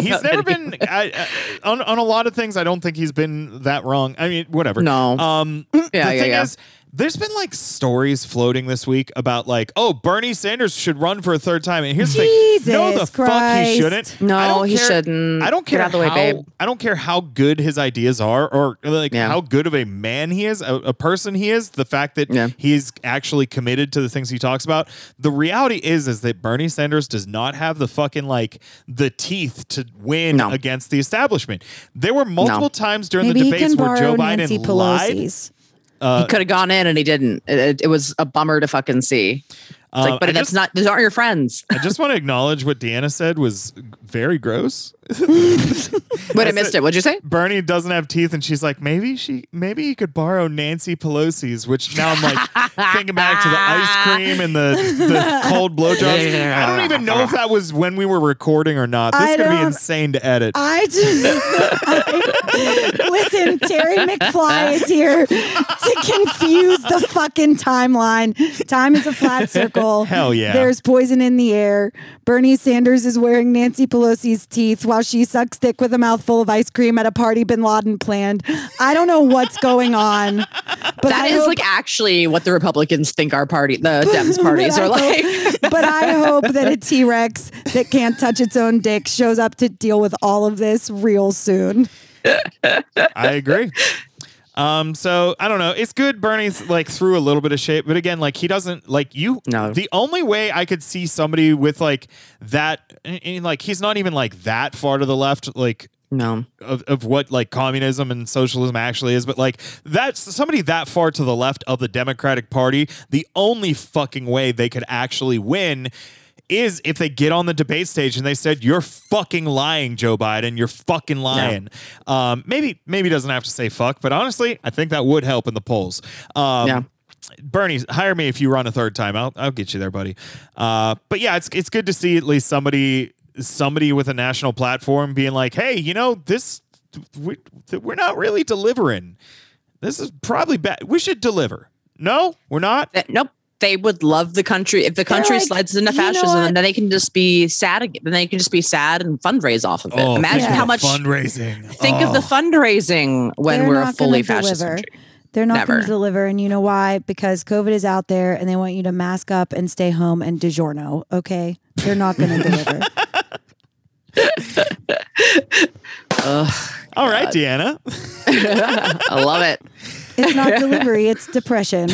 he's never anything. been I, I, on on a lot of things. I don't think he's been that wrong. I mean, whatever. No. Um. Yeah, the yeah, thing yeah. is, there's been like stories floating this week about like, oh, Bernie Sanders should run for a third time. And here's the thing: no, the Jesus fuck he Christ. shouldn't. No, I don't he care- shouldn't. I don't Get care out of the way, how, babe. I don't care how good his ideas are, or like Yeah. how good of a man he is, a, a person he is. The fact that Yeah. he's actually committed to the things he talks about. The reality is, is that Bernie Sanders does not have the fucking like the teeth to win No. against the establishment. There were multiple times during Maybe the he debates can where borrow Joe Biden Nancy lied. Pelosi's. Uh, he could have gone in and he didn't. It, it- it was a bummer to fucking see it's like um, but I that's just- not those aren't your friends I just want to <laughs> acknowledge what Deanna said was very gross. <laughs> but i missed it what'd you say Bernie doesn't have teeth, and she's like, maybe she, maybe he could borrow Nancy Pelosi's. Which now I'm like <laughs> thinking back to the ice cream and the, the cold blowjobs. I don't even know if that was when we were recording or not. This I is gonna be insane to edit. I just I- listen Terry McFly is here to confuse the fucking timeline. Time is a flat circle. <laughs> Hell yeah. There's poison in the air. Bernie Sanders is wearing Nancy Pelosi's teeth while she sucks dick with a mouthful of ice cream at a party Bin Laden planned. I don't know what's going on. But That I is hope- like actually what the Republicans think our party, the <laughs> Dems parties are like. hope- but I <laughs> hope that a T Rex that can't touch its own dick shows up to deal with all of this real soon. I agree. Um, so I don't know. It's good Bernie's like through a little bit of shape, but again, like he doesn't like you. No. The only way I could see somebody with like that, and, and, like he's not even like that far to the left, like No. of, of what like communism and socialism actually is, but like that's somebody that far to the left of the Democratic Party. The only fucking way they could actually win is if they get on the debate stage and they said, "You're fucking lying, Joe Biden. You're fucking lying." Um, maybe maybe doesn't have to say fuck, but honestly, I think that would help in the polls. Um, Yeah. Bernie, hire me if you run a third time. I'll I'll get you there, buddy. Uh, but yeah, it's it's good to see at least somebody somebody with a national platform being like, hey, you know, this we, we're not really delivering. This is probably bad. We should deliver. No, we're not. That- nope. They would love the country if the country like, slides into fascism, and then they can just be sad. Again. Then they can just be sad and fundraise off of it. Oh, Imagine think how much. fundraising. Think of the oh. fundraising when They're we're a fully fascist deliver. country. They're not going to deliver. And you know why? Because COVID is out there and they want you to mask up and stay home and DiGiorno. Okay. They're not going <laughs> to deliver. All right, Deanna. <laughs> I love it. It's not <laughs> delivery, it's depression.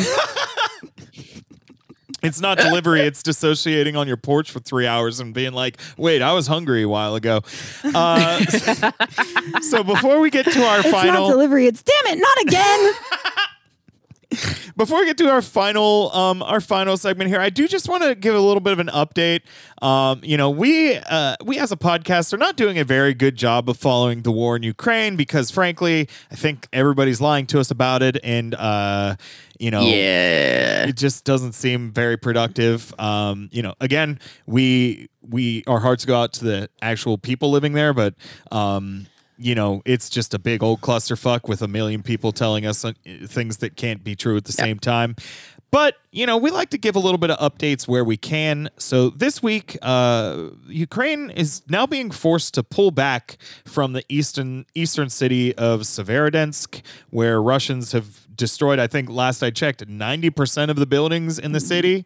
It's not delivery. It's dissociating on your porch for three hours and being like, "Wait, I was hungry a while ago." Uh, <laughs> so before we get to our final. It's final, not delivery, it's damn it, not again. <laughs> <laughs> before we get to our final um our final segment here i do just want to give a little bit of an update um you know we uh we as a podcast are not doing a very good job of following the war in ukraine because frankly i think everybody's lying to us about it and uh you know Yeah. it just doesn't seem very productive. Um, you know, again, we we our hearts go out to the actual people living there, but um, you know, it's just a big old clusterfuck with a million people telling us uh, things that can't be true at the same time. But you know, we like to give a little bit of updates where we can. So this week, uh, Ukraine is now being forced to pull back from the eastern eastern city of Severodonetsk, where Russians have destroyed. I think last I checked, ninety percent of the buildings in the city.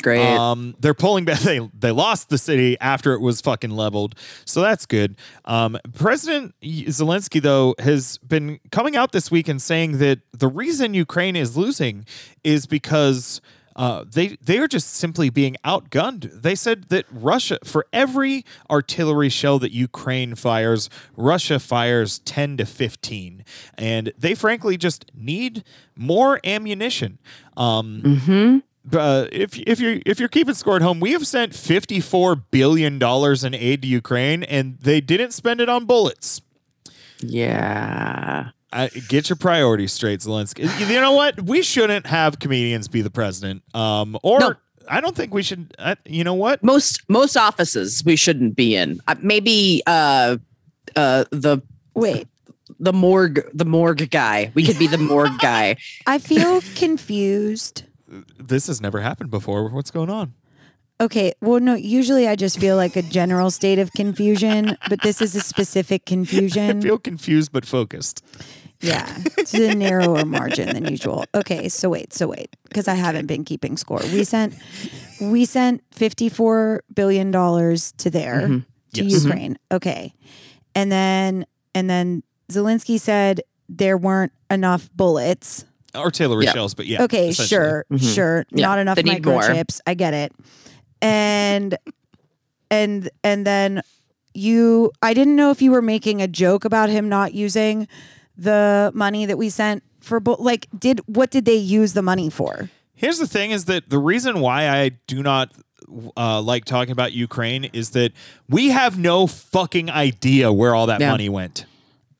Great. Um, they're pulling back. <laughs> They they lost the city after it was fucking leveled, so that's good. Um, President Zelensky though has been coming out this week and saying that the reason Ukraine is losing is because. Uh, they they are just simply being outgunned. They said that Russia, for every artillery shell that Ukraine fires, Russia fires ten to fifteen, and they frankly just need more ammunition. Um, uh, if if you're if you're keeping score at home, we have sent fifty four billion dollars in aid to Ukraine, and they didn't spend it on bullets. yeah. I, get your priorities straight, Zelensky. You know what? We shouldn't have comedians be the president. Um, or No. I don't think we should. Uh, you know what? Most most offices we shouldn't be in. Uh, maybe uh uh the Wait, the morgue the morgue guy. We could be the morgue guy. <laughs> I feel confused. This has never happened before. What's going on? Okay, well, no, usually I just feel like a general state of confusion, but this is a specific confusion. <laughs> I confusion. feel confused but focused. Yeah, it's a narrower margin than usual. Okay, so wait, so wait, because I haven't been keeping score. We sent we sent fifty four billion dollars to there to Mm-hmm. Yes. Ukraine. Okay, and then and then Zelensky said there weren't enough bullets. Artillery Yeah. shells, but yeah. Okay, essentially. sure, Mhm. sure. Yeah, Not enough they need more. microchips. I get it. And and and then you I didn't know if you were making a joke about him not using the money that we sent for bu- like did what did they use the money for? Here's the thing: is that the reason why I do not uh, like talking about Ukraine is that we have no fucking idea where all that Yeah. money went.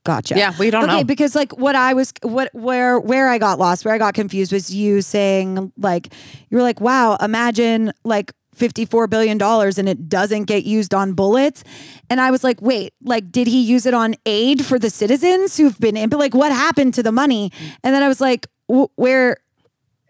Gotcha. Yeah, we don't okay, know. because like what I was what where where I got lost, where I got confused was you saying like you were like, wow, imagine like 54 billion dollars and it doesn't get used on bullets and i was like wait like did he use it on aid for the citizens who've been in but like what happened to the money and then i was like where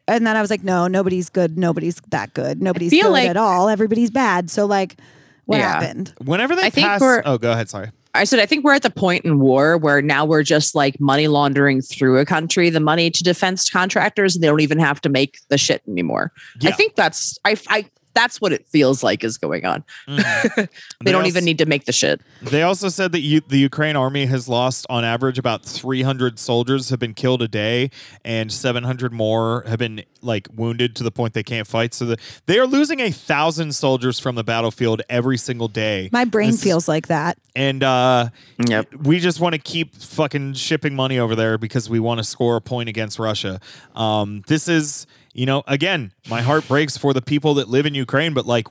and then i was like no nobody's good nobody's that good nobody's good like- at all everybody's bad so like what Yeah. happened Whenever they I think pass, we're- oh, go ahead. Sorry. I said, I think we're at the point in war where now we're just like money laundering through a country the money to defense contractors, and they don't even have to make the shit anymore. I think that's I, I that's what it feels like is going on. <laughs> Mhm. They, don't also- even need to make the shit. They also said that you, the Ukraine army has lost, on average, about 300 soldiers have been killed a day, and 700 more have been like wounded to the point they can't fight. So the, they are losing a thousand soldiers from the battlefield every single day. my brain This feels like that and uh, Yep. we just want to keep fucking shipping money over there because we want to score a point against Russia. Um, this is, you know, again, my heart breaks for the people that live in Ukraine, but like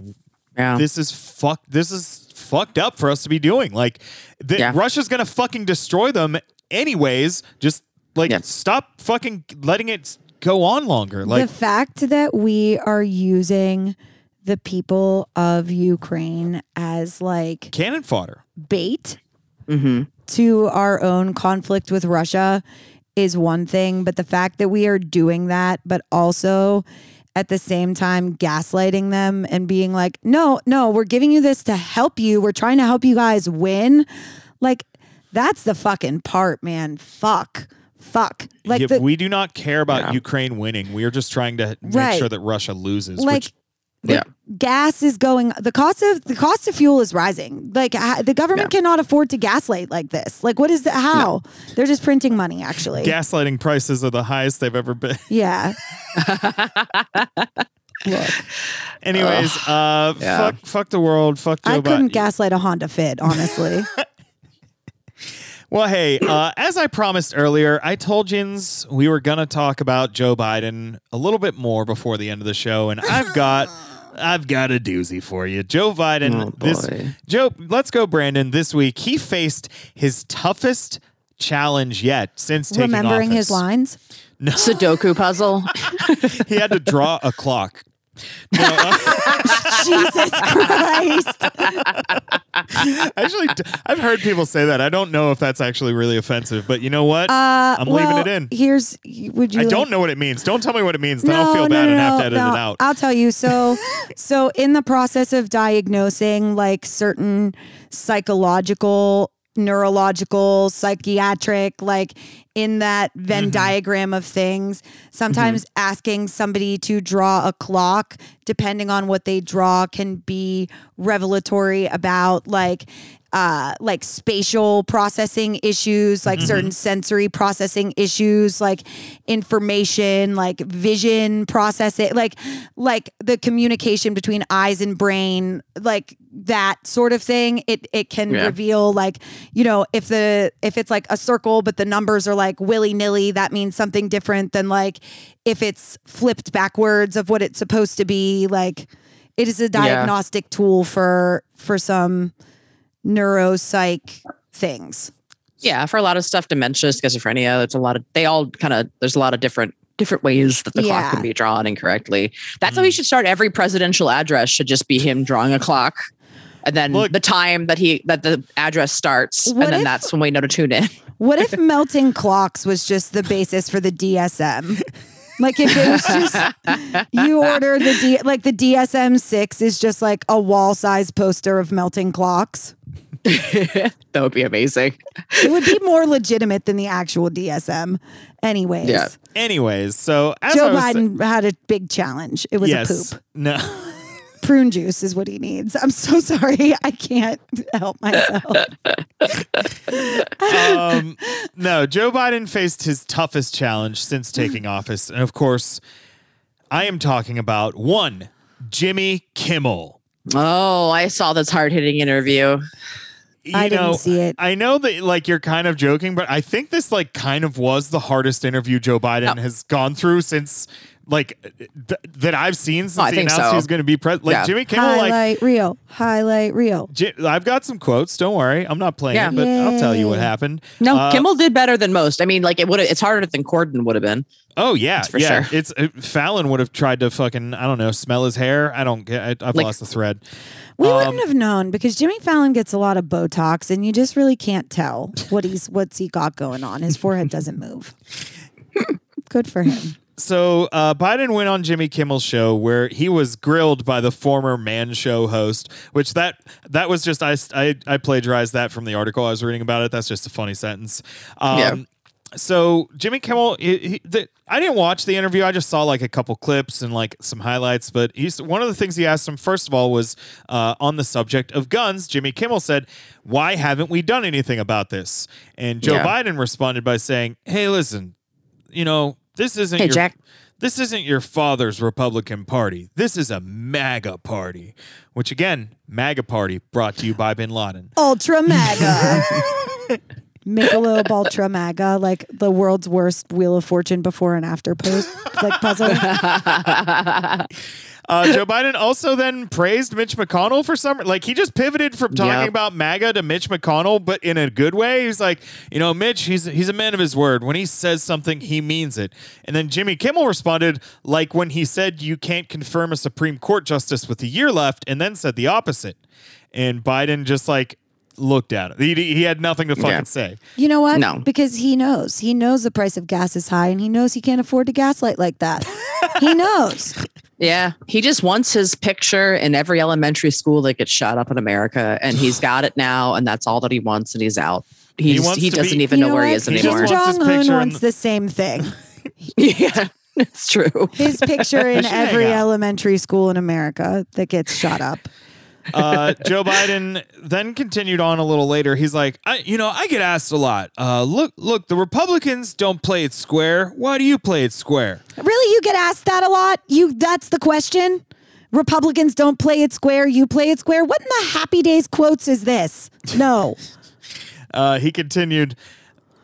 Yeah. this is fuck this is fucked up for us to be doing. Like the, Yeah. Russia's gonna fucking destroy them anyways. Just like Yeah. stop fucking letting it go on longer. Like the fact that we are using the people of Ukraine as like cannon fodder. bait mm-hmm. to our own conflict with Russia is one thing, but the fact that we are doing that, but also at the same time gaslighting them and being like, no, no, we're giving you this to help you. We're trying to help you guys win. Like, that's the fucking part, man. Fuck. Fuck. Like, Yeah, the, we do not care about Yeah. Ukraine winning. We are just trying to make Right. sure that Russia loses. like, which, Yeah. gas is going the cost of the cost of fuel is rising like the government cannot afford to gaslight like this like what is the how they're just printing money actually gaslighting prices are the highest they've ever been. <laughs> yeah Look, <laughs> Anyways, uh, Yeah. fuck, fuck the world. Fuck Joe i couldn't Biden. gaslight a honda fit honestly <laughs> Well, hey, uh, as I promised earlier, I told Jins we were gonna talk about Joe Biden a little bit more before the end of the show, and I've got, I've got a doozy for you. Joe Biden. Oh, this. Joe, let's go, Brandon. This week he faced his toughest challenge yet since taking remembering office. his lines No, Sudoku puzzle. <laughs> he had to draw a clock. No, uh, <laughs> jesus christ actually, d- I've heard people say that. I don't know if that's actually really offensive, but you know what? uh I'm leaving it in. here's would you I like- don't know what it means. Don't tell me what it means. Then I'll feel bad and have to edit it out. I'll tell you. So, <laughs> so in the process of diagnosing like certain psychological, neurological, psychiatric, like in that Venn Mm-hmm. diagram of things, sometimes asking somebody to draw a clock, depending on what they draw, can be revelatory about like uh, like spatial processing issues, like certain sensory processing issues, like information, like vision processing, like like the communication between eyes and brain, like that sort of thing. It it can Yeah. reveal like you know if the if it's like a circle but the numbers are like willy nilly, that means something different than like if it's flipped backwards of what it's supposed to be. Like it is a diagnostic tool for for some neuropsych things. yeah, for a lot of stuff, dementia, schizophrenia, it's a lot of they all kind of there's a lot of different different ways that the Yeah. clock can be drawn incorrectly. That's how he mm. should start every presidential address should just be him drawing a clock. And then Look- the time that he that the address starts, What and then if- that's when we know to tune in. What if <laughs> melting clocks was just the basis for the DSM? Like if it was just you order the D like the DSM six is just like a wall size poster of melting clocks. <laughs> that would be amazing. It would be more legitimate than the actual DSM. Anyways, Yeah. Anyways, so as I Joe was Biden had a big challenge. It was yes, a poop. no. <laughs> Prune juice is what he needs. I'm so sorry. <laughs> I can't help myself. um, no, Joe Biden faced his toughest challenge since taking office. And of course, I am talking about one, Jimmy Kimmel. Oh, I saw this hard hitting interview. You I didn't know, see it. I know that like you're kind of joking, but I think this like kind of was the hardest interview Joe Biden has gone through since like th- that I've seen since Oh, I he announced so. he was going to be president. Like Yeah. Jimmy Kimmel, like highlight reel, highlight reel. Ji- I've got some quotes. Don't worry, I'm not playing Yeah. it, but I'll tell you what happened. No, Uh, Kimmel did better than most. I mean, like it would. It's harder than Corden would have been. Oh yeah, for yeah. sure. It's uh, Fallon would have tried to fucking I don't know smell his hair. I don't get. I, I've Like- lost the thread. We Um, wouldn't have known because Jimmy Fallon gets a lot of Botox, and you just really can't tell what he's what's he got going on. His forehead doesn't move. <laughs> Good for him. So uh, Biden went on Jimmy Kimmel's show where he was grilled by the former Man Show host, which that that was just I I, I plagiarized that from the article I was reading about it. That's just a funny sentence. Um, Yeah. So Jimmy Kimmel, he, he, the, I didn't watch the interview. I just saw like a couple clips and like some highlights. But he's one of the things he asked him first of all was uh, on the subject of guns. Jimmy Kimmel said, "Why haven't we done anything about this?" And Joe Yeah. Biden responded by saying, "Hey, listen, you know this isn't Hey, your, Jack. this isn't your father's Republican Party. This is a MAGA party." Which again, MAGA party brought to you by Bin Laden. Ultra MAGA. <laughs> Michelob Ultra MAGA, like the world's worst Wheel of Fortune before and after post, like puzzle. <laughs> Uh, Joe Biden also then praised Mitch McConnell for some like he just pivoted from talking Yep. about MAGA to Mitch McConnell, but in a good way. He's like, you know, Mitch, he's he's a man of his word. When he says something, he means it. And then Jimmy Kimmel responded like when he said you can't confirm a Supreme Court justice with a year left, and then said the opposite. And Biden just like looked at it. He, he had nothing to fucking Yeah. say. You know what? No. Because he knows. He knows the price of gas is high and he knows he can't afford to gaslight like that. he <laughs> knows. Yeah, he just wants his picture in every elementary school that gets shot up in America, and he's <sighs> got it now, and that's all that he wants, and he's out. He He's, wants he doesn't be- even You know, know where he is He anymore. wants his Jong Un wants the- the same thing. <laughs> yeah, it's true. His picture <laughs> in every elementary school in America that gets shot up. Uh, Joe Biden then continued on a little later. He's like, I, you know, I get asked a lot. Uh, look, look, the Republicans don't play it square. Why do you play it square? Really, you get asked that a lot? You that's the question? Republicans don't play it square, you play it square. What in the happy days quotes is this? No. <laughs> Uh, he continued,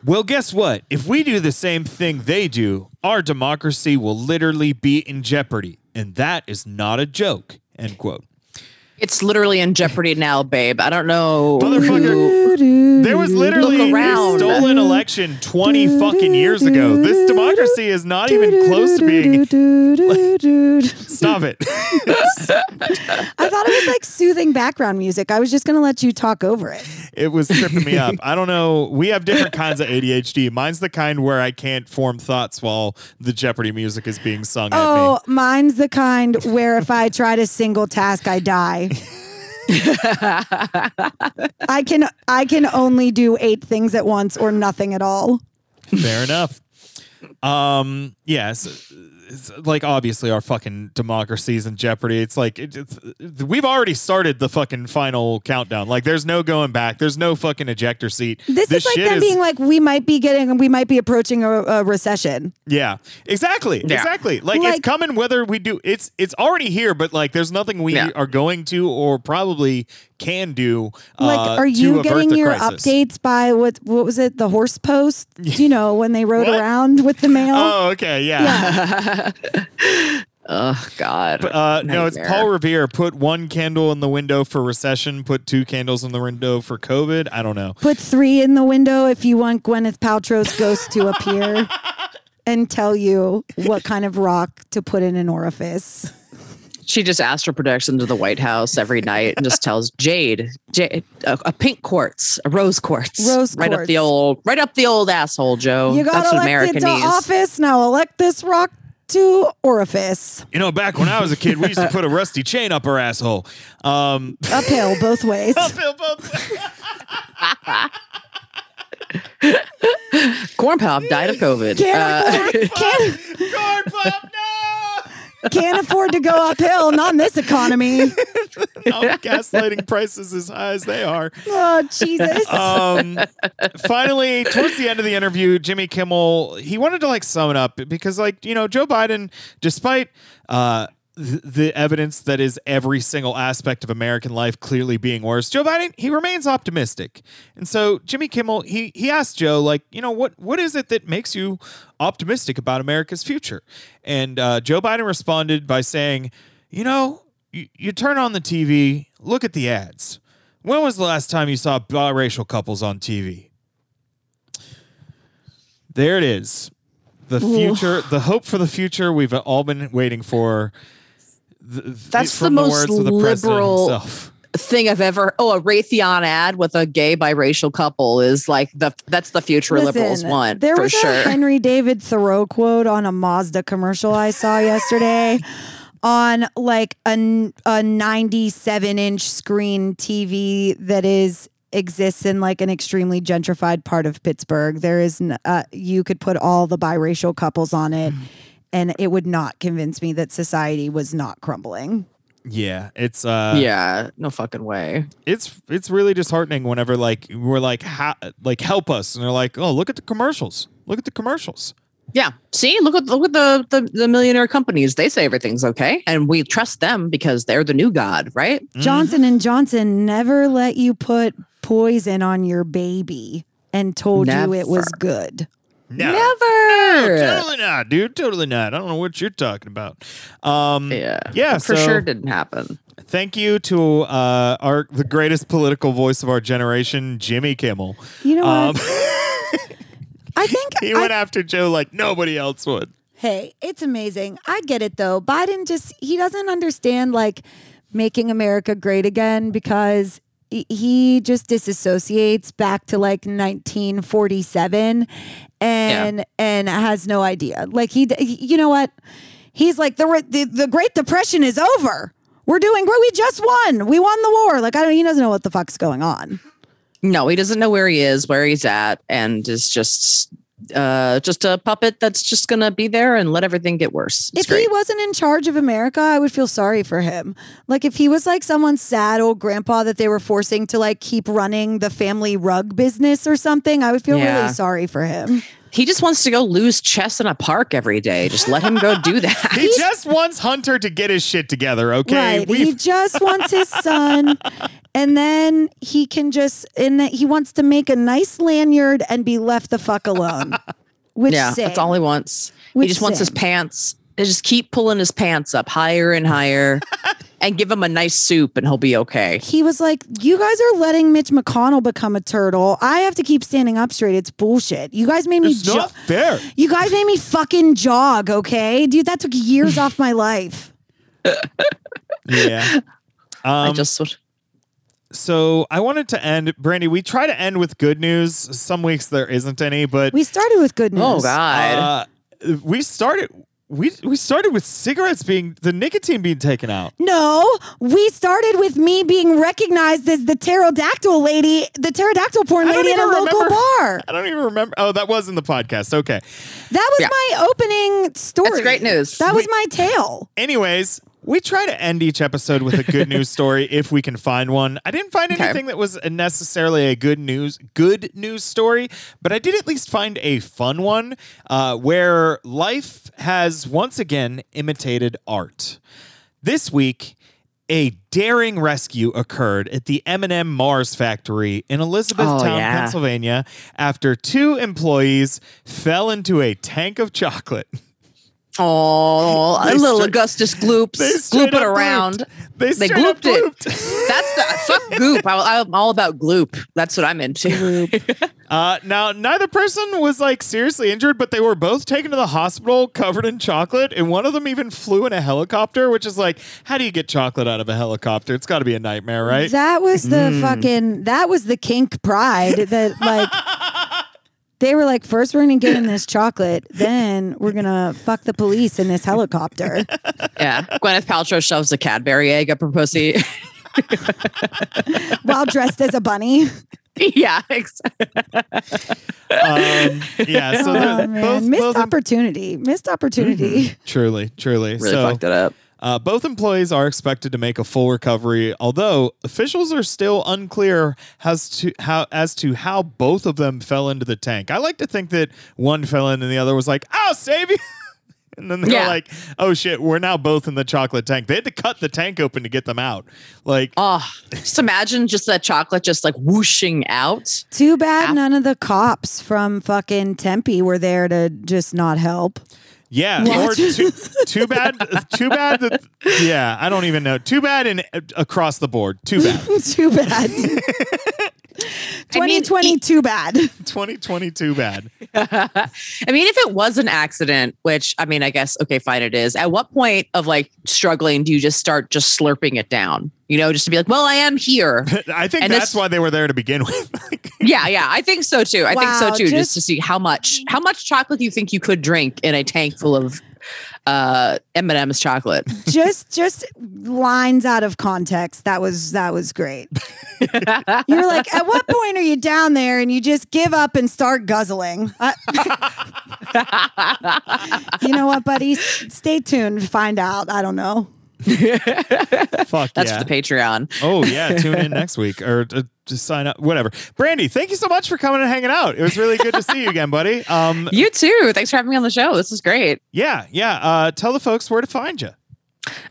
well, guess what? If we do the same thing they do, our democracy will literally be in jeopardy, and that is not a joke. End quote. It's literally in jeopardy now, babe. I don't know. Motherfucker. There was literally a stolen election 20 fucking years ago. This democracy is not even close to being. <laughs> Stop it. I thought it was like soothing background music. I was just gonna let you talk over it. It was tripping me up. I don't know. We have different kinds of ADHD. Mine's the kind where I can't form thoughts while the Jeopardy music is being sung Oh, at me. Oh, mine's the kind where if I try to single task, I die. I can I can only do eight things at once or nothing at all. Fair enough. Um, yes. It's like obviously our fucking democracy's in jeopardy. It's like it, it's we've already started the fucking final countdown. Like there's no going back. There's no fucking ejector seat. This, is like shit them being like, we might be getting, we might be approaching a, a recession. Yeah, exactly, Yeah. exactly. Like, it's coming whether we do. It's it's already here, but like there's nothing we Yeah. are going to or probably can do. Like, uh, are you avert getting your crisis. updates by what? What was it? The horse post? <laughs> You know, when they rode What? around with the mail. Oh, okay, yeah. <laughs> Oh God. Uh, no, it's Paul Revere. Put one candle in the window for recession. Put two candles in the window for COVID. I don't know. Put three in the window if you want Gwyneth Paltrow's ghost to appear <laughs> and tell you what kind of rock to put in an orifice. She just astral projects to the White House every night and just tells Jade, Jade a, a pink quartz, a rose quartz, Rose right up the old, right up the old asshole, Joe. You got That's elected America to needs. office. Now elect this rock to orifice. You know, back when I was a kid, we used to put a rusty chain up our asshole. Um, Uphill both ways. <laughs> uphill both ways. Corn Pop died of COVID. Can't, Uh, afford, Corn pop, no! Can't afford to go uphill. Not in this economy. No, <laughs> gaslighting prices as high as they are. Oh, Jesus. um, finally, towards the end of the interview, Jimmy Kimmel he wanted to like sum it up because like you know Joe Biden, despite uh, the evidence that is every single aspect of American life clearly being worse, Joe Biden he remains optimistic. And so Jimmy Kimmel he he asked Joe like, you know, what what is it that makes you optimistic about America's future? And uh, Joe Biden responded by saying, you know, you, you turn on the TV, look at the ads. When was the last time you saw biracial couples on TV? There it is. The future, the hope for the future we've all been waiting for. Th- th- That's the from most words of the liberal- Thing I've ever oh a Raytheon ad with a gay biracial couple is like the that's the future liberals Listen, want There for was sure. a Henry David Thoreau quote on a Mazda commercial I saw yesterday <laughs> on like a, a 97 inch screen TV that is exists in like an extremely gentrified part of Pittsburgh. There is n- uh, you could put all the biracial couples on it and it would not convince me that society was not crumbling. Yeah, it's uh, yeah, no fucking way. it's it's really disheartening whenever like we're like ha- like help us, and they're like, oh, look at the commercials, look at the commercials. Yeah. See, look at look at the, the the millionaire companies. They say everything's okay, and we trust them because they're the new god, right? Johnson and Johnson never let you put poison on your baby and told you it was Never. No. good. Never. Totally not, dude. Totally not. I don't know what you're talking about. Um, Yeah. Yeah, For so- sure didn't happen. Thank you to uh, our the greatest political voice of our generation, Jimmy Kimmel. You know Um, what? <laughs> I think he I- went after Joe like nobody else would. Hey, it's amazing. I get it though. Biden just he doesn't understand like making America great again because he- just disassociates back to like 1947 and and has no idea. Like he, he- you know what? He's like the, the the Great Depression is over. We're doing great. We just won. We won the war. Like I don't he doesn't know what the fuck's going on. No, he doesn't know where he is, where he's at, and is just uh just a puppet that's just gonna be there and let everything get worse. It's if he wasn't in charge of America, I would feel sorry for him. Like if he was like someone's sad old grandpa that they were forcing to like keep running the family rug business or something, I would feel Yeah. really sorry for him. He just wants to go lose chess in a park every day. Just let him go do that. <laughs> He just wants Hunter to get his shit together. Okay, Right. He just wants his <laughs> son and then he can just and that he wants to make a nice lanyard and be left the fuck alone. <laughs> Which yeah, same. that's all he wants. Which he just wants his pants. They just keep pulling his pants up higher and higher, <laughs> and give him a nice soup, and he'll be okay. he was like, "You guys are letting Mitch McConnell become a turtle. I have to keep standing up straight. It's bullshit. You guys made me It's not fair. You guys made me fucking jog, okay? Dude, that took years off my life. <laughs> Yeah. I Um, just so I wanted to end, Brandie. We try to end with good news. Some weeks there isn't any, but We started with good news. oh god, uh, we started. We we started with cigarettes being the nicotine being taken out. No, we started with me being recognized as the pterodactyl lady, the pterodactyl porn lady at a even local remember- bar. I don't even remember. Oh, that was in the podcast. Okay. That was Yeah. my opening story. That's great news. That was my tale. Anyways, we try to end each episode with a good news <laughs> story if we can find one. I didn't find Okay. anything that was necessarily a good news good news story, but I did at least find a fun one uh, where life has once again imitated art. This week, a daring rescue occurred at the M&M Mars factory in Elizabethtown, Oh, yeah. Pennsylvania, after two employees fell into a tank of chocolate. <laughs> oh, a little straight- Augustus gloops, They straight glooping around. glooped. They, They straight up glooped it. <laughs> That's the fuck goop. I, I'm all about gloop. That's what I'm into. <laughs> Uh, now, neither person was like seriously injured, but they were both taken to the hospital covered in chocolate, and one of them even flew in a helicopter, which is like, how do you get chocolate out of a helicopter? It's got to be a nightmare, right? That was the Mm. fucking that was the kink pride that like <laughs> they were like, first we're gonna get in this chocolate, then we're gonna fuck the police in this helicopter. <laughs> yeah, Gwyneth Paltrow shoves a Cadbury egg up her pussy. <laughs> while dressed as a bunny. <laughs> yeah, exactly. um, yeah. So oh, man. both, missed both opportunity. Missed opportunity. truly, truly. really so, fucked it up. Uh, both employees are expected to make a full recovery, although officials are still unclear as to how as to how both of them fell into the tank. I like to think that one fell in and the other was like, "I'll save you." <laughs> And then they're Yeah. like, "Oh shit, we're now both in the chocolate tank." They had to cut the tank open to get them out. Like, Oh, just imagine just that chocolate just like whooshing out. Too bad none of the cops from fucking Tempe were there to just not help. Yeah, What? or too, too bad, too bad that, yeah, I don't even know. Too bad and uh, across the board. Too bad. <laughs> too bad. <laughs> <laughs> 2020, too bad. <laughs> 2020, too bad. <laughs> I mean, if it was an accident, which I mean, I guess okay, fine, it is. At what point of like struggling do you just start just slurping it down? You know, just to be like, well, I am here. I think And that's this- why they were there to begin with. Yeah, yeah, I think so too. I think so too. Just, just- to see how much how much chocolate you think you could drink in a tank full of uh M&M's chocolate. <laughs> just just lines out of context. That was that was great. <laughs> You're like, at what point are you down there and you just give up and start guzzling? Uh, <laughs> you know what, buddy? S- Stay tuned. to Find out. I don't know. fuck That's yeah. for the Patreon. Oh yeah, tune in next week or uh, just sign up, whatever. Brandie, thank you so much for coming and hanging out. It was really good to see you again, buddy. <laughs> Um, You too. Thanks for having me on the show. This is great. yeah, yeah. Uh, tell the folks where to find you.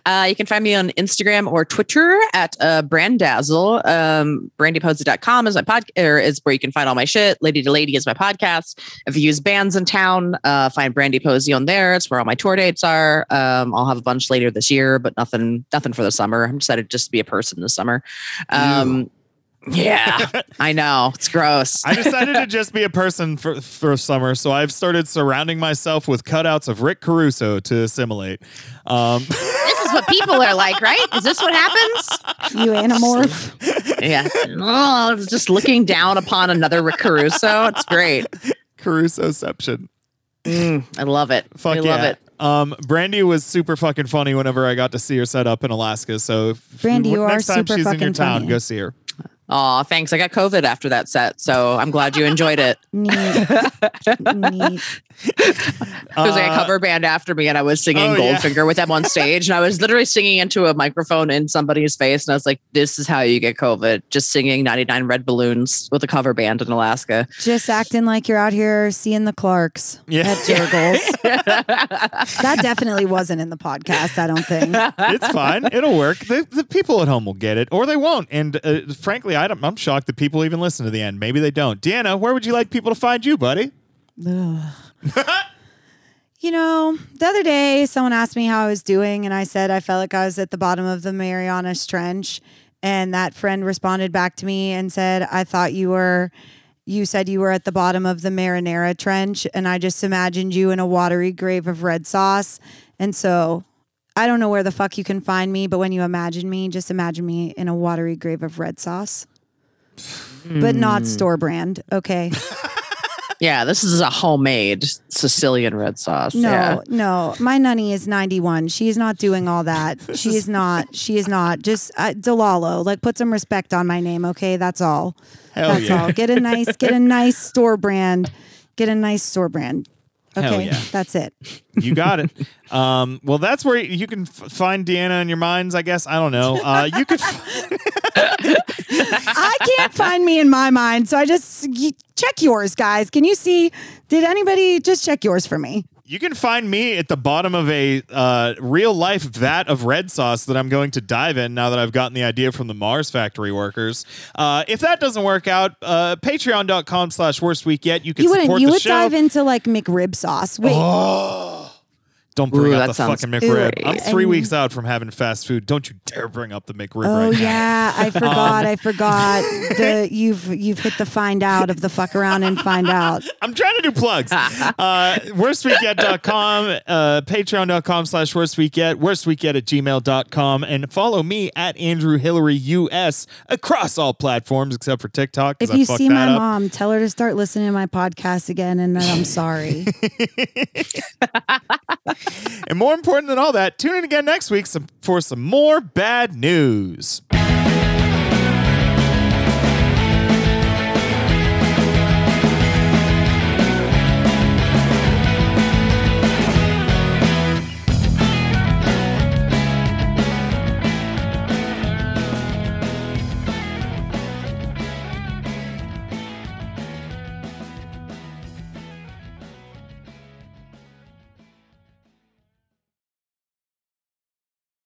Uh, you can find me on Instagram or Twitter at uh, Brandazzle. Um, brandieposey.com is my pod or is where you can find all my shit. Lady to Lady is my podcast. If you use Bandsintown, uh, find Brandie Posey on there. It's where all my tour dates are. Um, I'll have a bunch later this year, but nothing, nothing for the summer. I'm decided just to be a person this summer. Um, yeah, <laughs> I know it's gross. I decided to just be a person for for summer, so I've started surrounding myself with cutouts of Rick Caruso to assimilate. Um, <laughs> this is what people are like, right? Is this what happens? You anamorph. Yeah. Oh, just looking down upon another Rick Caruso. It's great. Carusoception. Mm, I love it. Fuck I yeah. love it. Um, Brandie was super fucking funny whenever I got to see her set up in Alaska. So if, Brandie, you are next time super she's in your town, funny. go see her. Aw, thanks. I got COVID after that set, so I'm glad you enjoyed it. <laughs> Neat. Neat. There was like a cover band after me, and I was singing oh, yeah. Goldfinger with them on stage, and I was literally singing into a microphone in somebody's face, and I was like, "This is how you get COVID: just singing 99 Red Balloons with a cover band in Alaska." Just acting like you're out here seeing the Clarks Yeah. at Jergel's. <laughs> that definitely wasn't in the podcast, I don't think. it's fine. It'll work. The, the people at home will get it, or they won't. And uh, frankly, I I'm shocked that people even listen to the end. Maybe they don't. Deanna, where would you like people to find you, buddy? You know, the other day someone asked me how I was doing, and I said I felt like I was at the bottom of the Marianas Trench. And that friend responded back to me and said, I thought you were, you said you were at the bottom of the Marinara Trench. And I just imagined you in a watery grave of red sauce. And so I don't know where the fuck you can find me, but when you imagine me, just imagine me in a watery grave of red sauce, but not store brand. Okay. <laughs> Yeah, this is a homemade Sicilian red sauce. No, Yeah. no. My nunny is 91. She is not doing all that. <laughs> she is not. She is not. Just uh, DeLallo. Like put some respect on my name, okay? That's all. Hell That's yeah. all. Get a nice get a <laughs> nice store brand. Get a nice store brand. Hell Okay. yeah. That's it. <laughs> You got it. um, well, that's where you can f- find Deanna in your minds, I guess. I don't know. <laughs> Uh, you could. F- <laughs> I can't find me in my mind, so I just y- check yours, guys. Can you see? Did anybody just check yours for me? You can find me at the bottom of a uh, real life vat of red sauce that I'm going to dive in now that I've gotten the idea from the Mars Factory workers. Uh, if that doesn't work out, uh, patreon.com slash worstweekyet. You can You support wouldn't. You the would show. dive into like McRib sauce. Wait. Oh. Don't bring Ooh, up the fucking McRib. I'm three And- weeks out from having fast food. Don't you dare bring up the McRib Oh right now. yeah, I <laughs> forgot. I forgot. <laughs> The you've you've hit the find out of the fuck around and find out. <laughs> I'm trying to do plugs. uh, worstweekyet.com, uh, patreon.com slash worstweekyet, worstweekyet at gmail.com, and follow me at Andrew Hilary US across all platforms except for TikTok. If I you see my up. mom, tell her to start listening to my podcast again, and that I'm sorry. And more important than all that, tune in again next week for some more bad news.